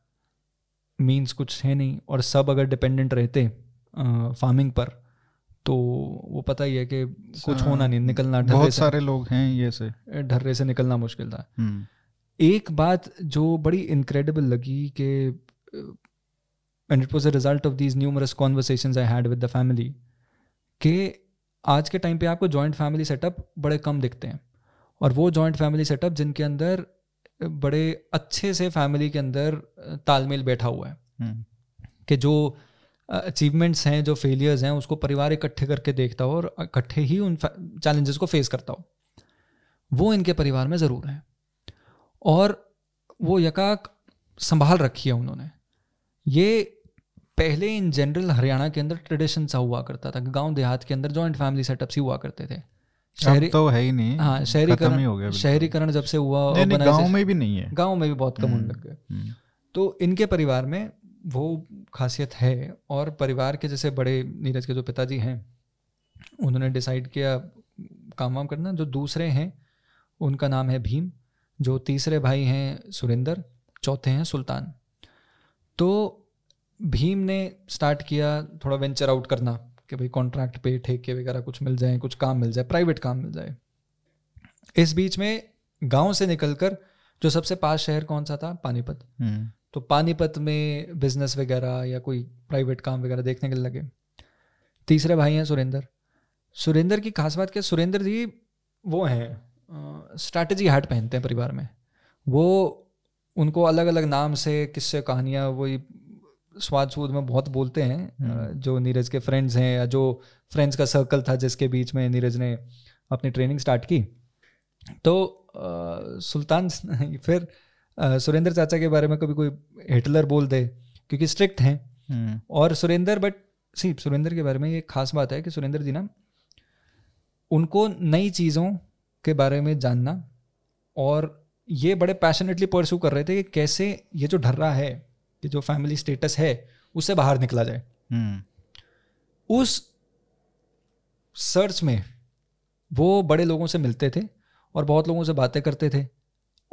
मीन्स कुछ है नहीं और सब अगर डिपेंडेंट रहते फ़ार्मिंग पर तो वो पता ही है कि कुछ होना नहीं निकलना ढर्रे बहुत से। सारे लोग हैं ये से। ढर्रे से निकलना मुश्किल था। हम्म, एक बात जो बड़ी इनक्रेडिबल लगी कि and it was a result of these numerous conversations I had with the family कि आज के टाइम पे आपको जॉइंट फैमिली सेटअप बड़े कम दिखते हैं। और वो जॉइंट फैमिली सेटअप जिनके अंदर बड़े अच्छे से फैमिली के अंदर तालमेल बैठा हुआ है। हम्म, कि जो अचीवमेंट्स हैं जो फेलियर्स हैं उसको परिवार इकट्ठे करके देखता हो और इकट्ठे ही उन चैलेंजेस को फेस करता हो। वो इनके परिवार में ज़रूर है। और वो यकाक संभाल रखी है उन्होंने। ये पहले इन जनरल हरियाणा के अंदर ट्रेडिशन सा हुआ करता था गाँव देहात के अंदर जॉइंट फैमिली सेटअप्स ही हुआ करते थे। अब तो है ही नहीं। हाँ शहरीकरण ही हो गया शहरीकरण जब से हुआ गाँव में भी नहीं है। गाँव में भी बहुत कम होने लग गए हम्म, तो इनके परिवार में वो खासियत है। और परिवार के जैसे बड़े नीरज के जो पिताजी हैं उन्होंने डिसाइड किया काम वाम करना। जो दूसरे हैं उनका नाम है भीम जो तीसरे भाई हैं सुरेंद्र चौथे हैं सुल्तान। तो भीम ने स्टार्ट किया थोड़ा वेंचर आउट करना कि भाई कॉन्ट्रैक्ट पे ठेके वगैरह कुछ मिल जाए कुछ काम मिल जाए प्राइवेट काम मिल जाए। इस बीच में गाँव से निकलकर जो सबसे पास शहर कौन सा था? पानीपत। हम्म, तो पानीपत में बिज़नेस वगैरह या कोई प्राइवेट काम वगैरह देखने के लिए लगे। तीसरे भाई हैं सुरेंद्र। सुरेंद्र की खास बात क्या सुरेंद्र जी वो हैं स्ट्रैटेजी हैट पहनते हैं परिवार में। वो उनको अलग अलग नाम से किस्से कहानियाँ वही स्वाद सूद में बहुत बोलते हैं। जो नीरज के फ्रेंड्स हैं या जो फ्रेंड्स का सर्कल था जिसके बीच में नीरज ने अपनी ट्रेनिंग स्टार्ट की। तो अ, सुल्तान फिर सुरेंद्र चाचा के बारे में कभी कोई हिटलर बोल दे क्योंकि स्ट्रिक्ट हैं। हम्म, और सुरेंद्र बट सी सुरेंद्र के बारे में ये खास बात है कि सुरेंद्र जी ना उनको नई चीज़ों के बारे में जानना और ये बड़े पैशनेटली परस्यू कर रहे थे कि कैसे ये जो ढर्रा है ये जो फैमिली स्टेटस है उससे बाहर निकला जाए। हम्म, उस सर्च में वो बड़े लोगों से मिलते थे और बहुत लोगों से बातें करते थे।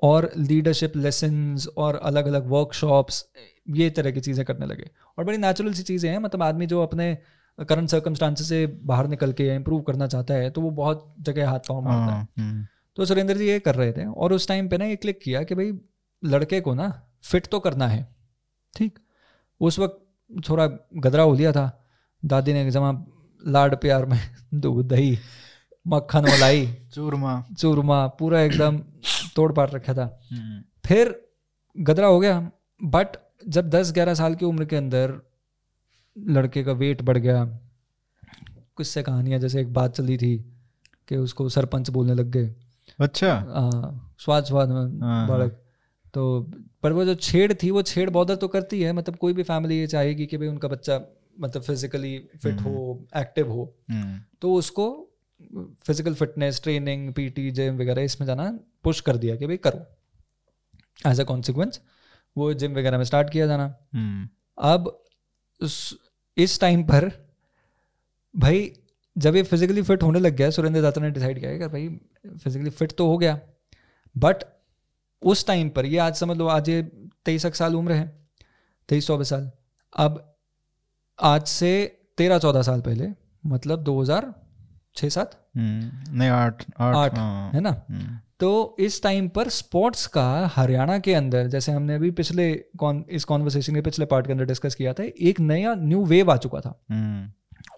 और लीडरशिप लेसन्स और अलग अलग वर्कशॉप्स ये तरह की चीज़ें करने लगे। और बड़ी नेचुरल सी चीज़ें हैं मतलब आदमी जो अपने करंट सर्कमस्टांसेस से बाहर निकल के इम्प्रूव करना चाहता है तो वो बहुत जगह हाथ पाँव मारता है। हाँ, हम्म, तो सुरेंद्र जी ये कर रहे थे और उस टाइम पे ना ये क्लिक किया कि भाई लड़के को ना फिट तो करना है ठीक? उस वक्त थोड़ा गदरा हो लिया था। दादी ने जमा लाड प्यार में दूध दही मक्खन मलाई चूरमा। चूरमा पूरा एकदम तोड़ पाट रखा था। हम्म, फिर गदरा हो गया बट जब 10-11 साल की उम्र के अंदर लड़के का वेट बढ़ गया कुछ से कहानियाँ जैसे एक बात चली थी कि उसको सरपंच बोलने लग गए। अच्छा। आ, स्वाद स्वाद में हाँ, बालक। तो पर वो जो छेड़ थी वो छेड़ बॉदर तो करती है मतलब कोई भी फैमिली ये चाहेगी कि भाई उनका बच्चा मतलब फिजिकली फिट हो एक्टिव हो हम्म, तो उसको physical fitness training PT gym वगैरह इसमें जाना पुश कर दिया कि भाई करो। एज अ कॉन्सिक्वेंस वो जिम वगैरह में स्टार्ट किया जाना। हम्म, अब इस टाइम पर भाई जब ये फिजिकली फिट होने लग गया सुरेंद्र दाता ने डिसाइड किया कि भाई फिजिकली फिट तो हो गया। बट उस टाइम पर ये आज समझ लो आज ये तेईस साल उम्र है तेईस चौबीस साल। अब आज से तेरह चौदह साल पहले मतलब दो हज़ार छः सात। हम्म, नहीं आठ आठ हाँ, है ना? हम्म, तो इस टाइम पर स्पोर्ट्स का हरियाणा के अंदर जैसे हमने अभी पिछले कौन इस कॉन्वर्सेशन के पिछले पार्ट के अंदर डिस्कस किया था एक नया न्यू वेव आ चुका था। हम्म,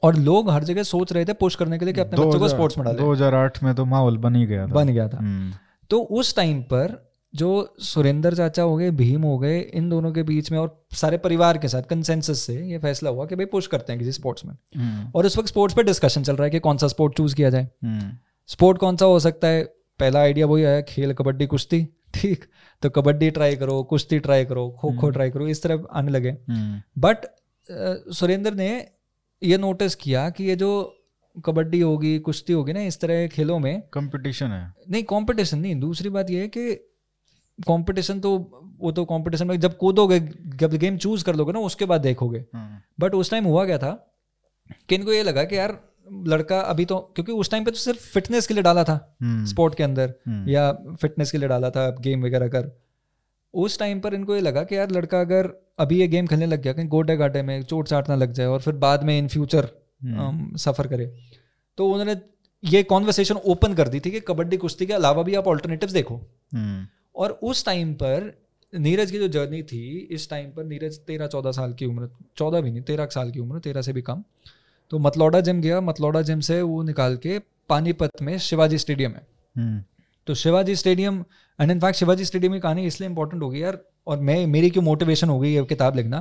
और लोग हर जगह सोच रहे थे पुश करने के लिए कि अपने बच्चों को स्पोर्ट्स में डालें। 2008 में तो माहौल बन ही गया था। बन गया था। हम्म, तो उस टाइम पर जो सुरेंद्र चाचा हो गए भीम हो गए इन दोनों के बीच में और सारे परिवार के साथ कंसेंसस से ये फैसला हुआ कि भाई पुश करते हैं किसी स्पोर्ट्स में। हम्म, और उस वक्त स्पोर्ट्स पे डिस्कशन चल रहा है कि कौन सा स्पोर्ट चूज़ किया जाए। स्पोर्ट कौन सा हो सकता है? पहला आइडिया वही आया खेल कबड्डी कुश्ती। ठीक तो कबड्डी ट्राई करो कुश्ती ट्राई करो खो खो ट्राई करो इस तरह आने लगे। हम्म, बट सुरेंद्र ने ये नोटिस किया कि ये जो कबड्डी होगी कुश्ती होगी ना इस तरह के खेलों में कंपटीशन है। नहीं कंपटीशन नहीं दूसरी बात ये है कि कंपटीशन तो वो तो कंपटीशन में जब कूदोगे जब गेम चूज़ कर लोगे ना उसके बाद देखोगे। बट उस टाइम हुआ क्या था कि इनको ये लगा कि यार लड़का अभी तो क्योंकि उस टाइम पे तो सिर्फ़ फिटनेस के लिए डाला था हम्म, स्पोर्ट के अंदर हम्म, या फिटनेस के लिए डाला था गेम वगैरह कर। उस टाइम पर इनको ये लगा कि यार लड़का अगर अभी ये गेम खेलने लग गया कहीं गोटे गाटे में चोट चाट ना लग जाए और फिर बाद में इन फ्यूचर हम्म, सफ़र करे। तो उन्होंने ये कॉन्वर्सेशन ओपन कर दी थी कि कबड्डी कुश्ती के अलावा भी आप ऑल्टरनेटिव देखो। हम्म, और उस टाइम पर नीरज की जो जर्नी थी इस टाइम पर नीरज तेरह चौदह साल की उम्र चौदह भी नहीं तेरह साल की उम्र तेरह से भी कम तो मतलौडा जिम गया मतलौडा जिम से वो निकाल के पानीपत में शिवाजी स्टेडियम है। हम्म, तो Shivaji stadium and in fact Shivaji stadium की कहानी इसलिए इंपॉर्टेंट होगी यार और मैं मेरी क्यों मोटिवेशन हो गई ये किताब लिखना?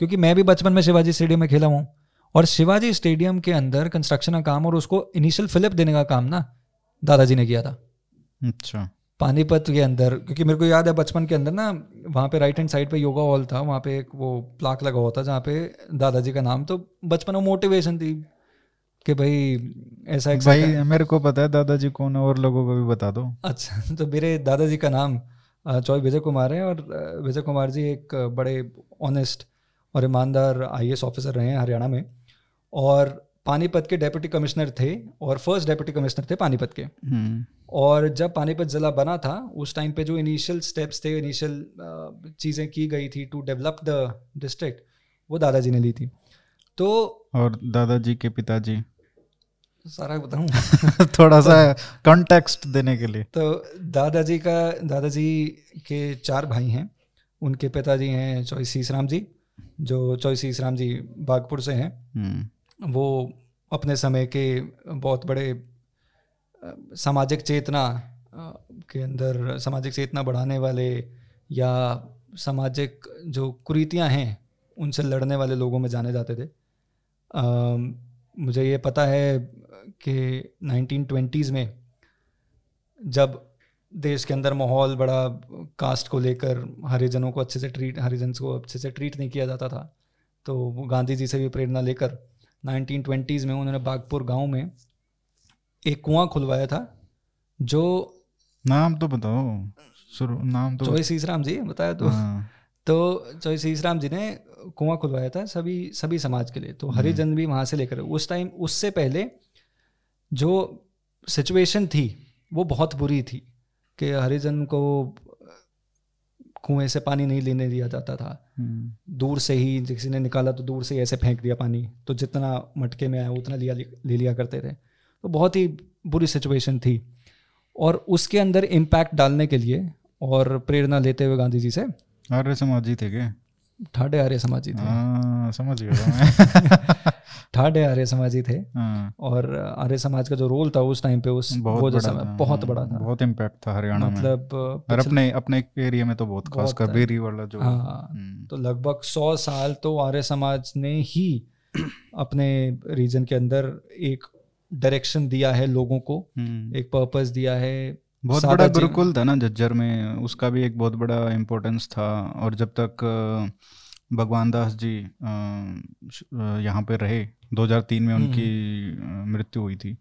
क्योंकि मैं भी बचपन में शिवाजी स्टेडियम में खेला हूँ। और शिवाजी स्टेडियम के अंदर कंस्ट्रक्शन का काम और उसको इनिशियल फिलिप देने का काम ना दादाजी ने किया था। अच्छा। पानीपत के अंदर क्योंकि मेरे को याद है बचपन के अंदर ना वहाँ पे राइट हैंड साइड पे योगा हॉल था वहाँ पे एक वो प्लाक लगा हुआ था जहाँ पे दादाजी का नाम तो बचपन में मोटिवेशन थी कि भाई ऐसा भाई मेरे को पता है दादाजी कौन है और लोगों को भी बता दो। अच्छा तो मेरे दादाजी का नाम चौधरी विजय कुमार है और विजय कुमार जी एक बड़े ऑनेस्ट और ईमानदार आईएएस ऑफिसर रहे हैं हरियाणा में और पानीपत के डेप्यूटी कमिश्नर थे और फ़र्स्ट डेप्यूटी कमिश्नर थे पानीपत के। हम्म, और जब पानीपत ज़िला बना था उस टाइम पे जो इनिशियल स्टेप्स थे इनिशियल चीज़ें की गई थी टू डेवलप द डिस्ट्रिक्ट वो दादाजी ने ली थी। तो और दादाजी के पिताजी? सारा बताऊँ? थोड़ा सा कॉन्टेक्स्ट देने के लिए। तो दादाजी का दादाजी के चार भाई हैं। उनके पिताजी हैं चौई सीसराम जी जो चौई सीसराम जी बागपुर से हैं। हम्म, वो अपने समय के बहुत बड़े सामाजिक चेतना के अंदर सामाजिक चेतना बढ़ाने वाले या सामाजिक जो कुरीतियाँ हैं उनसे लड़ने वाले लोगों में जाने जाते थे। अम, मुझे ये पता है कि 1920s में जब देश के अंदर माहौल बड़ा कास्ट को लेकर हरिजनों को अच्छे से ट्रीट हरिजन को अच्छे से ट्रीट नहीं किया जाता था तो गांधी जी से भी प्रेरणा लेकर 1920s में उन्होंने बागपुर गाँव में एक कुआँ खुलवाया था जो नाम तो बताओ शुरू नाम तो चौई सीसराम जी बताया तो। हाँ, तो चौई सीसराम जी ने कुआँ खुलवाया था सभी सभी समाज के लिए। तो हरिजन भी वहाँ से लेकर उस टाइम उससे पहले जो सिचुएशन थी वो बहुत बुरी थी कि हरिजन को कुएँ से पानी नहीं लेने दिया जाता था। हम्म, दूर से ही किसी ने निकाला तो दूर से ही ऐसे फेंक दिया पानी। तो जितना मटके में आया उतना लिया ले लिया करते थे। तो बहुत ही बुरी सिचुएशन थी। और उसके अंदर इम्पैक्ट डालने के लिए और प्रेरणा लेते हुए गांधी जी से आर्य समाज जी थे क्या? ठाडे आर्य समाजी थे। आ, समझ गया ठाडे आर्य समाजी थे। हाँ, और आर्य समाज का जो रोल था उस टाइम पे उस बहुत वो बड़ा समय था, बहुत हाँ, बड़ा था। बहुत इम्पैक्ट था हरियाणा मतलब अपने अपने एरिया में तो बहुत खासकर था। बेरी वाला जो हाँ। हम्म, तो लगभग सौ साल तो आर्य समाज ने ही अपने रीजन के अंदर एक डायरेक्शन दिया है लोगों को हम्म, एक पर्पस दिया है। बहुत बड़ा गुरुकुल था ना जज्जर में उसका भी एक बहुत बड़ा इम्पोर्टेंस था। और जब तक भगवान दास जी यहाँ पे रहे 2003 में उनकी मृत्यु हुई थी।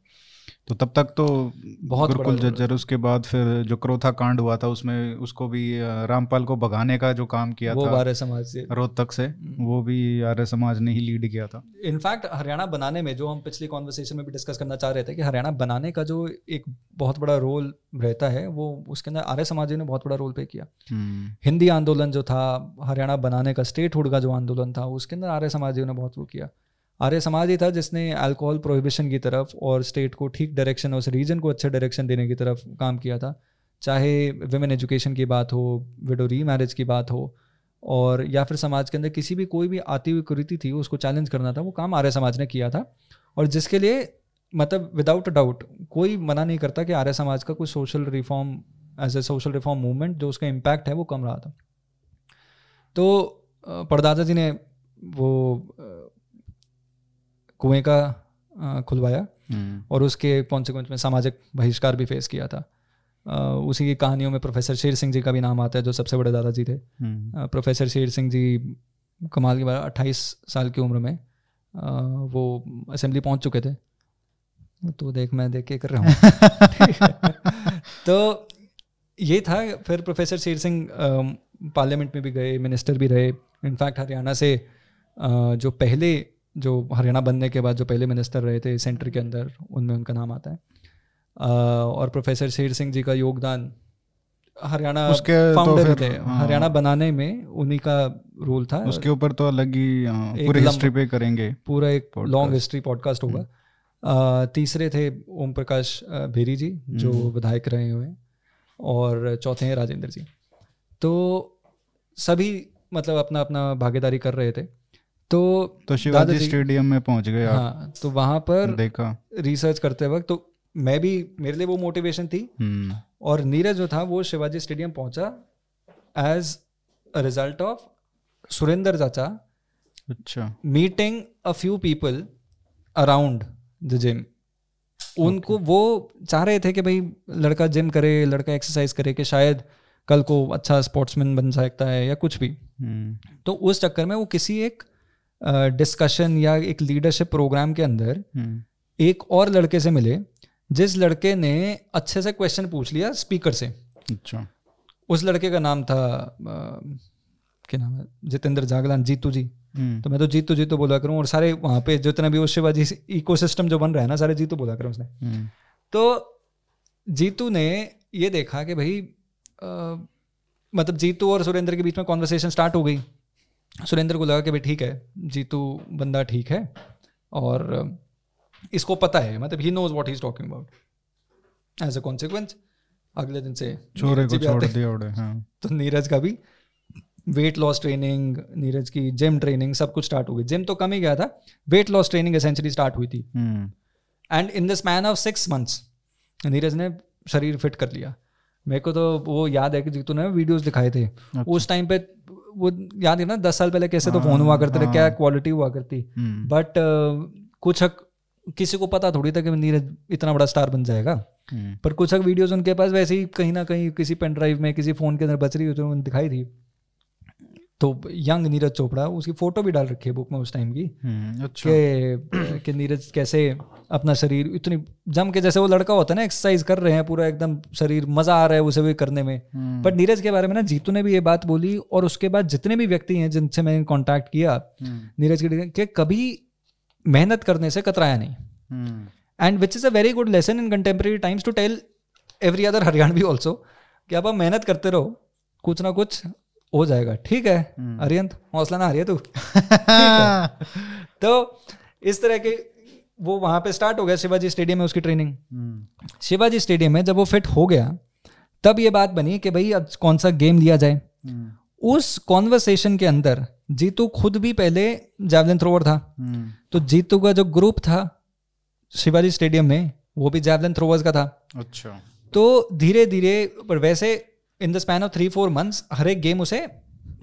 तो तब तक तो बहुत गुरुकुल झज्जर उसके बाद फिर जो क्रोथा कांड हुआ था उसमें उसको भी रामपाल को भगाने का जो काम किया वो था आर्य समाज से। रोहतक से वो भी आर्य समाज ने ही लीड किया था। इनफैक्ट हरियाणा बनाने में जो हम पिछली कॉन्वर्सेशन में भी डिस्कस करना चाह रहे थे कि हरियाणा बनाने का जो एक बहुत बड़ा रोल रहता है वो उसके अंदर आर्य समाज ने बहुत बड़ा रोल प्ले किया। हम्म, हिंदी आंदोलन जो था हरियाणा बनाने का स्टेटहुड का जो आंदोलन था उसके अंदर आर्य समाजियों ने बहुत वो किया। आर्य समाज ही था जिसने अल्कोहल प्रोहिबिशन की तरफ़ और स्टेट को ठीक डायरेक्शन उस रीजन को अच्छे डायरेक्शन देने की तरफ़ काम किया था। चाहे विमेन एजुकेशन की बात हो विडो री मैरिज की बात हो, और या फिर समाज के अंदर किसी भी कोई भी आती हुई कुरीति थी, उसको चैलेंज करना था, वो काम आर्य समाज ने किया था। और जिसके लिए मतलब विदाउट डाउट कोई मना नहीं करता कि आर्य समाज का कोई social reform as a social reform movement जो उसका इम्पैक्ट है वो कम रहा था। तो परदादा जी ने वो कुएँ का खुलवाया हम्म, और उसके कॉन्सिक्वेंस में सामाजिक बहिष्कार भी फेस किया था। उसी की कहानियों में प्रोफेसर शेर सिंह जी का भी नाम आता है जो सबसे बड़े दादाजी थे। हम्म, प्रोफेसर शेर सिंह जी कमाल की बात अट्ठाईस साल की उम्र में वो असेंबली पहुँच चुके थे। तो देख मैं देख के कर रहा हूँ। तो ये था फिर प्रोफेसर शेर सिंह पार्लियामेंट में भी गए मिनिस्टर भी रहे। इनफैक्ट हरियाणा से जो पहले जो हरियाणा बनने के बाद जो पहले मिनिस्टर रहे थे सेंटर के अंदर उनमें उनका नाम आता है। और प्रोफेसर शेर सिंह जी का योगदान हरियाणा उसके तो फाउंडर फिर, थे। हाँ। हरियाणा बनाने में उन्हीं का रोल था। उसके ऊपर तो अलग ही अ, एक पूरी हिस्ट्री पे करेंगे पूरा एक लॉन्ग हिस्ट्री पॉडकास्ट होगा। अ, तीसरे थे ओम प्रकाश भेरी जी जो विधायक रहे हुए और चौथे हैं राजेंद्र जी। तो सभी मतलब अपना अपना भागीदारी कर रहे थे। तो तो शिवाजी स्टेडियम में पहुँच गए हाँ तो वहाँ पर देखा। रिसर्च करते वक्त तो मैं भी मेरे लिए वो मोटिवेशन थी। हम्म, और नीरज जो था वो शिवाजी स्टेडियम पहुँचा as a result of Surender चाचा अच्छा। Meeting a few people around the gym उनको वो चाह रहे थे कि भाई लड़का जिम करे लड़का एक्सरसाइज करे कि शायद कल को अच्छा स्पोर्ट्समैन बन सकता है या कुछ भी। हम्म, तो उस चक्कर में वो किसी एक डिस्कशन या एक लीडरशिप प्रोग्राम के अंदर हम्म, एक और लड़के से मिले जिस लड़के ने अच्छे से क्वेश्चन पूछ लिया स्पीकर से। अच्छा। उस लड़के का नाम था क्या नाम है? जितेंद्र जागलान जीतू जी। हम्म, तो मैं तो जीतू जीतू बोला करूँ और सारे वहाँ पे जितना भी वो शिवाजी इकोसिस्टम जो बन रहा है ना सारे जीतू बोला करूँ उसने। हम्म, तो जीतू ने ये देखा कि भाई मतलब जीतू और सुरेंद्र के बीच में कॉन्वर्सेशन स्टार्ट हो गई। सुरेंद्र को लगा कि भाई ठीक है जीतू बंदा ठीक है और इसको पता है मतलब he knows what he is talking about as a consequence अगले दिन से छोरे को छोड़ दिया उड़े हाँ। तो नीरज का भी वेट लॉस ट्रेनिंग नीरज की जिम ट्रेनिंग सब कुछ स्टार्ट हो गई। जिम तो कम ही गया था weight loss training essentially start हुई थी। And in the span of six months Neeraj ने शरीर फिट कर लिया। मेरे को तो वो याद है कि जीतू ने वीडियोस दिखाए थे। अच्छा। उस टाइम पे वो याद है ना दस साल पहले कैसे तो फ़ोन हुआ करते थे क्या क्वालिटी हुआ करती। हम्म, बट कुछ हक किसी को पता थोड़ी था कि नीरज इतना बड़ा स्टार बन जाएगा। हम्म, पर कुछ हक वीडियोस उनके पास वैसे ही कहीं ना कहीं किसी पेन ड्राइव में किसी फ़ोन के अंदर बच रही होती तो दिखाई थी। तो यंग नीरज चोपड़ा उसकी फ़ोटो भी डाल रखी है बुक में उस टाइम की हम्म, अच्छा। कि कि नीरज कैसे अपना शरीर इतनी जम के जैसे वो लड़का होता है ना एक्सरसाइज कर रहे हैं पूरा एकदम शरीर मज़ा आ रहा है उसे भी करने में। हम्म, बट नीरज के बारे में ना जीतू ने भी ये बात बोली और उसके बाद जितने भी व्यक्ति हैं जिनसे मैंने कांटेक्ट किया हम्म, नीरज के कभी मेहनत करने से कतराया नहीं। हम्म, and which is a very good lesson in contemporary times to tell every other Haryanvi also कि आप मेहनत करते रहो कुछ ना कुछ हो जाएगा। ठीक है? अरियंत हौसला ना हारिए तू। तो इस तरह के वो वहाँ पे स्टार्ट हो गया शिवाजी स्टेडियम में उसकी ट्रेनिंग हम्म, शिवाजी स्टेडियम में जब वो फिट हो गया तब ये बात बनी कि भाई अब कौन सा गेम लिया जाए। हम्म, उस कॉन्वर्सेशन के अंदर जीतू खुद भी पहले जैवलिन थ्रोवर था। हम्म, तो जीतू का जो ग्रुप था शिवाजी स्टेडियम में वो भी जैवलिन थ्रोवर्स का था। अच्छा। तो धीरे धीरे पर वैसे in the span of three four months हर एक गेम उसे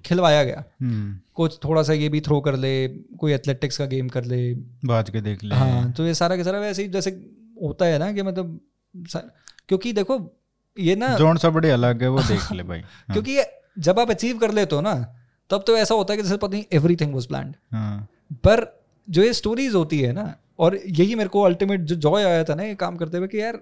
खिलवाया गया। हम्म, कुछ थोड़ा सा ये भी थ्रो कर ले कोई एथलेटिक्स का गेम कर ले। बाज के देख ले। हाँ तो ये सारा के सारा वैसे ही जैसे होता है ना कि मतलब क्योंकि देखो ये ना जोन सा बड़ी अलग है वो देख ले भाई। हाँ, क्योंकि जब आप अचीव कर लेते हो ना तब तो ऐसा होता है कि जैसे पता नहीं एवरी थिंग वॉज़ प्लान पर जो ये स्टोरीज होती है ना और यही मेरे को अल्टीमेट जो जॉय आया था ना ये काम करते हुए कि यार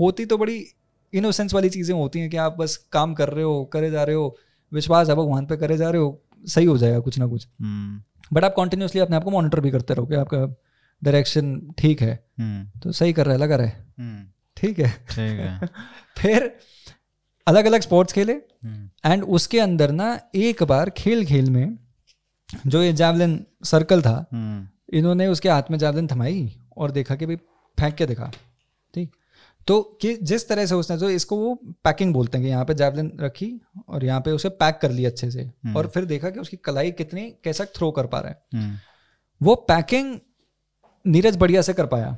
होती तो बड़ी इनोसेंस वाली चीज़ें होती हैं कि आप बस काम कर रहे हो करे जा रहे हो विश्वास है भगवान पे करे जा रहे हो सही हो जाएगा कुछ ना कुछ। हम्म, बट आप कॉन्टिन्यूसली अपने आप को मॉनिटर भी करते रहो कि आपका डायरेक्शन ठीक है। हम्म, तो सही कर रहा है लगा रहा है। हम्म, ठीक है। ठीक है। फिर अलग अलग स्पोर्ट्स खेले। हम्म, एंड उसके अंदर ना एक बार खेल खेल में जो ये जैवलिन सर्कल था हम्म, इन्होंने उसके हाथ में जैवलिन थमाई और देखा कि भाई फेंक के देखा। ठीक? तो कि जिस तरह से उसने जो इसको वो पैकिंग बोलते हैं कि यहाँ पे जैवलिन रखी और यहाँ पे उसे पैक कर लिया अच्छे से और फिर देखा कि उसकी कलाई कितनी कैसा थ्रो कर पा रहा है। हम्म, वो पैकिंग नीरज बढ़िया से कर पाया।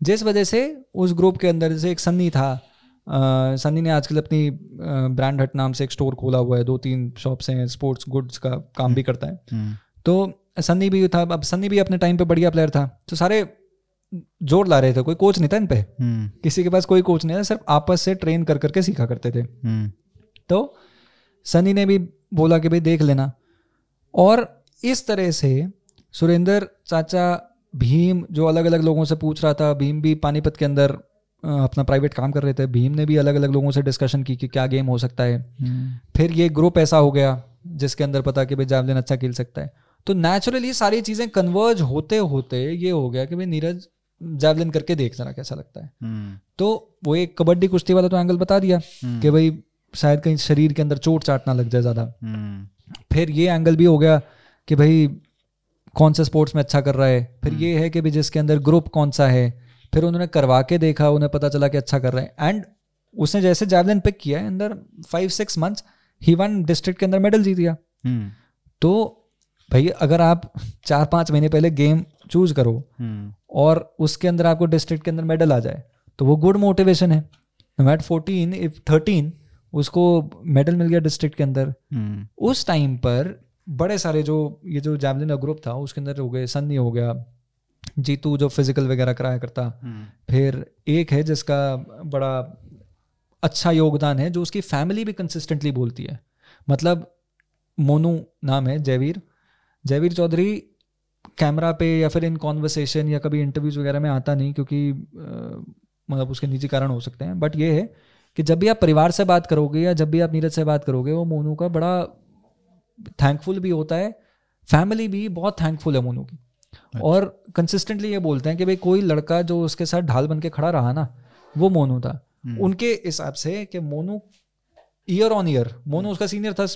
जिस वजह से उस ग्रुप के अंदर जैसे एक सन्नी था अ, सन्नी ने आजकल अपनी ब्रांड हट नाम से एक स्टोर खोला हुआ है दो तीन शॉप्स हैं स्पोर्ट्स गुड्स का काम भी करता है। हम्म, तो सन्नी भी था अब सन्नी भी अपने टाइम पे बढ़िया प्लेयर था। तो सारे ज़ोर ला रहे थे कोई कोच नहीं था इन पे। हम्म। किसी के पास कोई कोच नहीं था सिर्फ़ आपस से ट्रेन कर करके सीखा करते थे। हम्म। तो सनी ने भी बोला कि भाई देख लेना। और इस तरह से सुरेंद्र चाचा भीम जो अलग अलग लोगों से पूछ रहा था भीम भी पानीपत के अंदर अपना प्राइवेट काम कर रहे थे। भीम ने भी अलग अलग लोगों से डिस्कशन की कि क्या गेम हो सकता है। हम्म। फिर ये ग्रुप ऐसा हो गया जिसके अंदर पता कि भाई जावलिन अच्छा खेल सकता है। तो नेचुरली सारी चीज़ें कन्वर्ज होते होते ये हो गया कि भाई नीरज जैवलिन करके देख जरा कैसा लगता है। हम्म। तो वो एक कबड्डी कुश्ती वाला तो एंगल बता दिया हम्म। कि भाई शायद कहीं शरीर के अंदर चोट चाट ना लग जाए ज़्यादा। हम्म। फिर ये एंगल भी हो गया कि भाई कौन सा स्पोर्ट्स में अच्छा कर रहा है। फिर ये है कि भाई जिसके अंदर ग्रुप कौन सा है फिर उन्होंने करवा के देखा उन्हें पता चला कि अच्छा कर रहा है। एंड उसने जैसे जैवलिन पिक किया अंदर फाइव सिक्स मंथ्स ही वन डिस्ट्रिक्ट के अंदर मेडल जीत गया। तो भाई अगर आप चार पाँच महीने पहले गेम चूज़ करो और उसके अंदर आपको डिस्ट्रिक्ट के अंदर मेडल आ जाए तो वो गुड मोटिवेशन है। एट फोर्टीन इफ़ थर्टीन उसको मेडल मिल गया डिस्ट्रिक्ट के अंदर। हम्म। उस टाइम पर बड़े सारे जो ये जो जैवलिन का ग्रुप था उसके अंदर हो गए सन्नी हो गया जीतू जो फ़िज़िकल वगैरह कराया करता। हम्म। फिर एक है जिसका बड़ा अच्छा योगदान है जो उसकी फैमिली भी कंसिस्टेंटली बोलती है। मतलब मोनू नाम है जयवीर। जयवीर चौधरी कैमरा पे या फिर इन कॉन्वर्सेशन या कभी इंटरव्यूज़ वगैरह में आता नहीं क्योंकि मतलब उसके निजी कारण हो सकते हैं। बट ये है कि जब भी आप परिवार से बात करोगे या जब भी आप नीरज से बात करोगे वो मोनू का बड़ा थैंकफुल भी होता है फैमिली भी बहुत थैंकफुल है मोनू की। अच्छा। और कंसिस्टेंटली ये बोलते हैं कि भाई कोई लड़का जो उसके साथ ढाल बन के खड़ा रहा ना वो मोनू था। उनके हिसाब से कि Monu year on year Monu उसका सीनियर था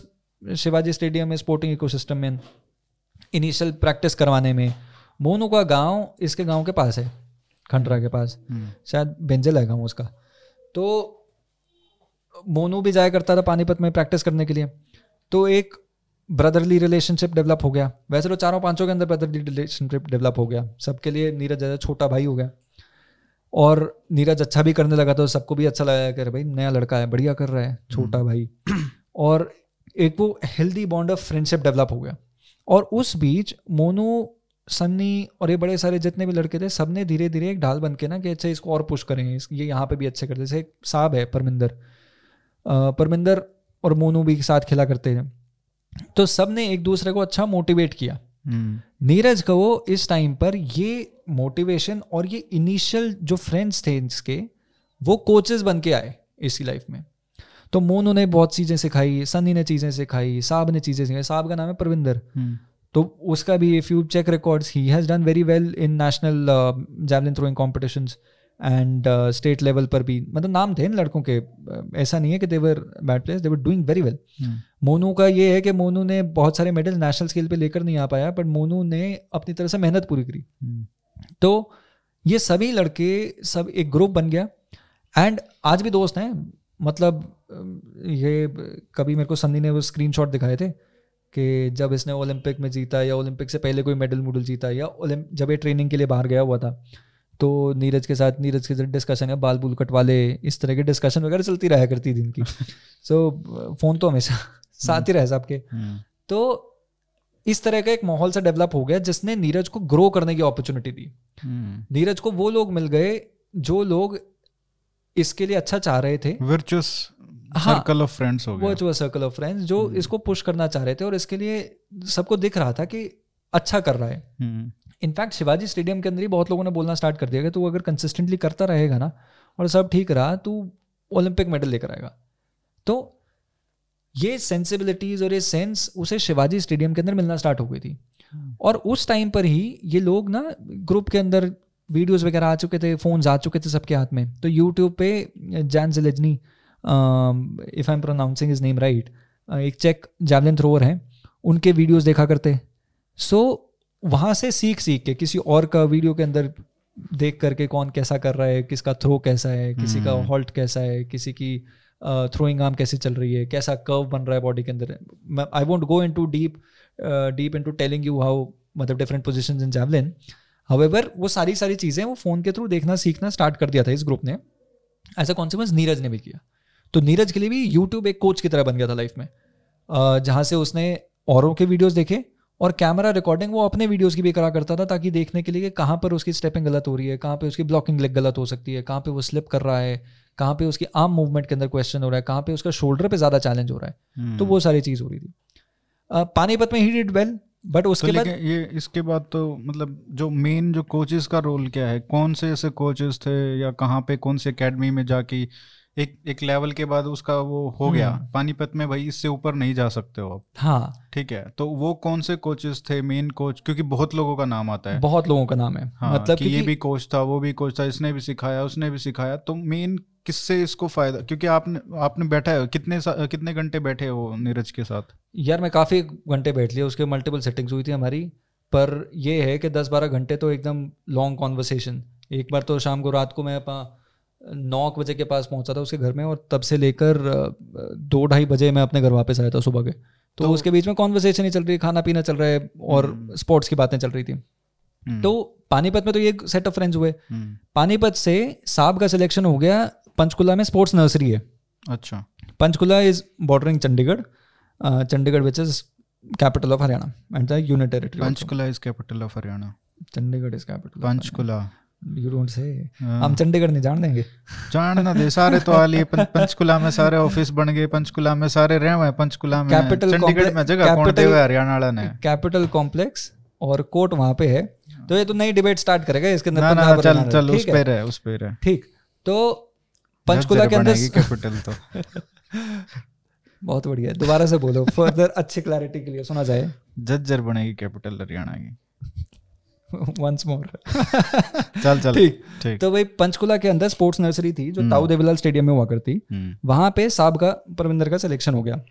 शिवाजी स्टेडियम में स्पोर्टिंग इकोसिस्टम में। इनिशियल प्रैक्टिस करवाने में। मोनू का गाँव इसके गाँव के पास है खंडरा के पास। हम्म। शायद बेंजल है गाँव उसका। तो मोनू भी जाया करता था पानीपत में प्रैक्टिस करने के लिए। तो एक ब्रदरली रिलेशनशिप डेवलप हो गया। वैसे तो चारों पाँचों के अंदर ब्रदरली रिलेशनशिप डेवलप हो गया। सबके लिए नीरज ज़्यादा छोटा भाई हो गया। और नीरज अच्छा भी करने लगा तो सबको भी अच्छा लगा कि अरे भाई नया लड़का है बढ़िया कर रहा है छोटा भाई। और एक वो healthy bond of friendship develop हो गया। और उस बीच मोनू सन्नी और ये बड़े सारे जितने भी लड़के थे सबने धीरे धीरे एक ढाल बन के ना कि अच्छा इसको और पुश करें ये यहाँ पे भी अच्छे करते जैसे एक साहब है परमिंदर। परमिंदर और मोनू भी साथ खेला करते थे तो सबने एक दूसरे को अच्छा मोटिवेट किया। हम्म। नीरज को वो इस टाइम पर ये मोटिवेशन और ये इनिशियल जो फ्रेंड्स थे इसके वो कोचेस बन के आए इसी लाइफ में। तो मोनू ने बहुत चीज़ें सिखाई सनी ने चीज़ें सिखाई साहब ने चीज़ें सिखाई। साहब का नाम है परविंदर। हम्म। तो उसका भी if you check records he has done very well in national javelin throwing competitions and state level पर भी। मतलब नाम थे इन लड़कों के uh, ऐसा नहीं है कि they're bad players they're doing very well Monu का ये है कि मोनू ने बहुत सारे मेडल नेशनल स्केल पे लेकर नहीं आ पाया बट मोनू ने अपनी तरह से मेहनत पूरी करी। हम्म। तो ये सभी लड़के सब एक ग्रुप बन गया। एंड आज भी दोस्त हैं मतलब ये कभी मेरे को सन्नी ने वो स्क्रीनशॉट दिखाए थे कि जब इसने ओलंपिक में जीता या ओलंपिक से पहले कोई मेडल मुडल जीता या जब ये ट्रेनिंग के लिए बाहर गया हुआ था तो नीरज के साथ नीरज के साथ डिस्कशन है बाल बुल कटवा ले इस तरह की डिस्कशन वगैरह चलती रहा करती थी इनकी। सो फ़ोन तो हमेशा साथ ही रहे सबके। हम्म। तो इस तरह का एक माहौल सा डेवलप हो गया जिसने नीरज को ग्रो करने की अपॉर्चुनिटी दी। हम्म। नीरज को वो लोग मिल गए जो लोग इसके लिए अच्छा चाह रहे थे। वर्चुअस। सर्कल ऑफ़ फ्रेंड्स हो गया। सर्कल ऑफ़ फ्रेंड्स जो इसको पुश करना चाह रहे थे और इसके लिए सबको दिख रहा था कि अच्छा कर रहा है। हम्म। इनफैक्ट शिवाजी स्टेडियम के अंदर ही बहुत लोगों ने बोलना स्टार्ट कर दिया कि तू अगर कंसिस्टेंटली करता रहेगा ना और सब ठीक रहा तू ओलंपिक मेडल लेकर आएगा। तो ये सेंसिबिलिटीज और ये सेंस उसे शिवाजी स्टेडियम के अंदर मिलना स्टार्ट हो गई थी। और उस टाइम पर ही ये लोग ना ग्रुप के अंदर वीडियोस वगैरह आ चुके थे फोन्स आ चुके थे सबके हाथ में। तो यूट्यूब पे Jan Zelezny if I am pronouncing his name right एक चेक जैवलिन थ्रोअर हैं उनके वीडियोस देखा करते सो so, वहाँ से सीख सीख के किसी और का वीडियो के अंदर देख करके कौन कैसा कर रहा है किसका थ्रो कैसा है किसी का हम्म। हॉल्ट कैसा है किसी की थ्रोइंग आर्म कैसे चल रही है कैसा कर्व बन रहा है बॉडी के अंदर। I won't go into deep deep into telling you how मतलब different positions in javelin however वो सारी सारी चीज़ें वो फ़ोन के थ्रू देखना सीखना स्टार्ट कर दिया था इस ग्रुप ने। एज अ कॉन्सिक्वेंस नीरज ने भी किया। तो नीरज के लिए भी यूट्यूब एक कोच की तरह बन गया था लाइफ में। जहाँ से उसने औरों के वीडियोस देखे और कैमरा रिकॉर्डिंग वो अपने वीडियोस की भी करा करता था ताकि देखने के लिए कहाँ पर उसकी स्टेपिंग गलत हो रही है कहाँ पे उसकी ब्लॉकिंग लेग गलत हो सकती है कहाँ पे वो स्लिप कर रहा है कहाँ पे उसकी आर्म मूवमेंट के अंदर क्वेश्चन हो रहा है कहाँ पे उसका शोल्डर पे ज़्यादा चैलेंज हो रहा है। हम्म। तो वो सारी चीज़ हो रही थी। पानीपत में ही डिड वेल बट तो उसके बाद लेकिन ये इसके बाद तो मतलब जो मेन जो कोचेस का रोल क्या है? कौन से ऐसे कोचेस थे या कहाँ पे कौन से एकेडमी में जाके एक एक लेवल के बाद उसका वो हो गया। हम्म। पानीपत में भाई इससे ऊपर नहीं जा सकते हो आप। हाँ। ठीक है तो वो कौन से कोचेस थे मेन कोच क्योंकि बहुत लोगों का नाम आता है। बहुत लोगों का नाम है। हाँ, मतलब कि ये भी कोच था वो भी कोच था इसने भी सिखाया उसने भी सिखाया। तो मेन किससे इसको फ़ायदा? क्योंकि आपने आपने बैठा है कितने कितने घंटे बैठे हो नीरज के साथ? यार मैं काफ़ी घंटे बैठ लिया उसके मल्टीपल सेटिंग्स हुई थी हमारी। पर ये है कि दस बारह घंटे तो एकदम लॉन्ग कॉन्वर्सेशन एक बार तो शाम को रात को मैं नौ बजे के पास पहुँचा था उसके घर में और तब से लेकर दो ढाई बजे मैं अपने घर वापस आया था सुबह के। तो, तो- उसके बीच में कॉन्वर्सेशन ही चल रही खाना पीना चल रहा है और हम्म। स्पोर्ट्स की बातें चल रही थी। हम्म, तो पानीपत में तो ये सेट ऑफ़ फ्रेंड्स हुए। हम्म, पानीपत से साहब का सिलेक्शन हो गया पंचकुला में स्पोर्ट्स नर्सरी है। अच्छा। Panchkula is bordering Chandigarh Chandigarh which is capital of Haryana and the unit territory Panchkula is capital of Haryana Chandigarh is capital Panchkula. You don't say हाँ। हम चंडीगढ़ नहीं जान देंगे। जानना दे सारे तो आ लिए पं- पंचकुला में सारे ऑफ़िस बन गए पंचकुला में सारे रहे हुए पंचकुला में Capital चंडीगढ़ में जगह कौन दे हरियाणा वाला ने? कैपिटल कॉम्प्लेक्स और कोर्ट वहाँ पे है। तो ये तो नई डिबेट स्टार्ट करेगा इसके अंदर ना ना चल चल उस पे रहे उस पे रहे। ठीक। तो पंचकुला के अंदर कैपिटल तो। बहुत बढ़िया दोबारा से बोलो फर्दर अच्छी क्लैरिटी के लिए सुना जाए। जज्जर बनेगी कैपिटल हरियाणा की। वंस मोर चल चल। ठीक। ठीक। तो भाई पंचकुला के अंदर स्पोर्ट्स नर्सरी थी जो। ताऊ देवीलाल स्टेडियम में हुआ करती। हम्म, वहाँ पे साहब का परविंदर का सिलेक्शन हो गया।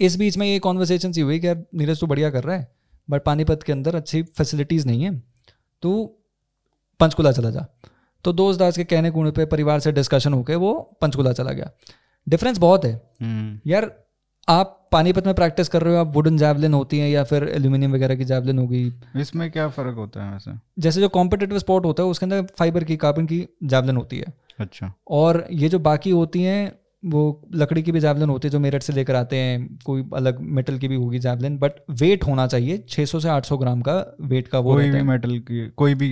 इस बीच में ये कॉन्वर्सेशन सी हुई कि यार नीरज तो बढ़िया कर रहा है बट पानीपत के अंदर अच्छी फैसिलिटीज़ नहीं है तो पंचकुला चला जा। तो दोस्त दास के कहने कूने पे परिवार से डिस्कशन होके वो पंचकुला चला गया। डिफरेंस बहुत है। हम्म, यार आप पानीपत में प्रैक्टिस कर रहे हो आप वुडन जैवलिन होती है या फिर एल्यूमिनियम वगैरह की जैवलिन होगी? इसमें क्या फ़र्क होता है वैसे? जैसे जो कॉम्पिटेटिव स्पोर्ट होता है उसके अंदर फाइबर की कार्बन की जैवलिन होती है। अच्छा। और ये जो बाकी होती हैं वो लकड़ी की भी जैवलिन होती है जो मेरठ से लेकर आते हैं कोई अलग मेटल की भी होगी जैवलिन बट वेट होना चाहिए 600 से 800 ग्राम का वेट का वो कोई भी मेटल की कोई भी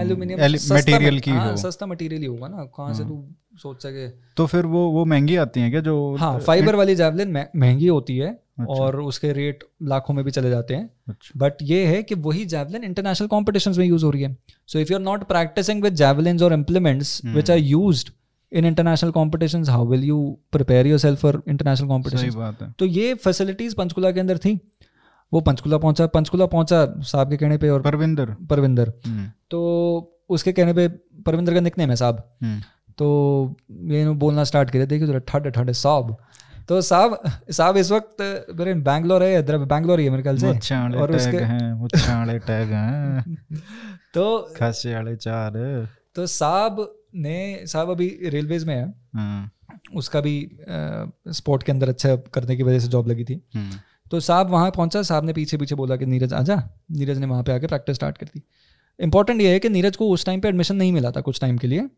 एल्यूमिनियम मटेरियल की हाँ, हो। सस्ता मटेरियल ही होगा ना कहाँ से तू सोच सके। तो फिर वो वो महँगी आती है क्या जो हाँ फाइबर वाली जैवलिन महँगी होती है अच्छा। और उसके रेट लाखों में भी चले जाते हैं। अच्छा। बट ये है कि वही जैवलिन इंटरनेशनल कॉम्पिटिशन में यूज़ हो रही है। So if you are not practicing with javelins और implements which are used in international competition how will you prepare yourself for international competition तो ये फैसिलिटीज़ पंचकुला के अंदर थी। वो पंचकुला पहुँचा पंचकुला पहुँचा साहब के कहने पे और परविंदर। परविंदर। हम्म, तो उसके कहने पे परविंदर का निकनेम है साहब। हम्म, तो ये बोलना स्टार्ट किया देखिए जरा ठंडे ठंडे साहब। तो साहब साहब इस वक्त मेरे बैंगलोर है हैदराबाद बैंगलोर ही है मेरे ख्याल से। और उसके हैं टैग हैं। तो खासे वाले चार। तो साहब ने साहब अभी रेलवेज में है। हाँ, उसका भी स्पोर्ट के अंदर अच्छा करने की वजह से जॉब लगी थी। हम्म, तो साहब वहाँ पहुँचा साहब ने पीछे पीछे बोला कि नीरज आजा। नीरज ने वहाँ पे आके प्रैक्टिस स्टार्ट कर दी। इंपॉर्टेंट ये है कि नीरज को उस टाइम पे एडमिशन नहीं मिला था कुछ टाइम के लिए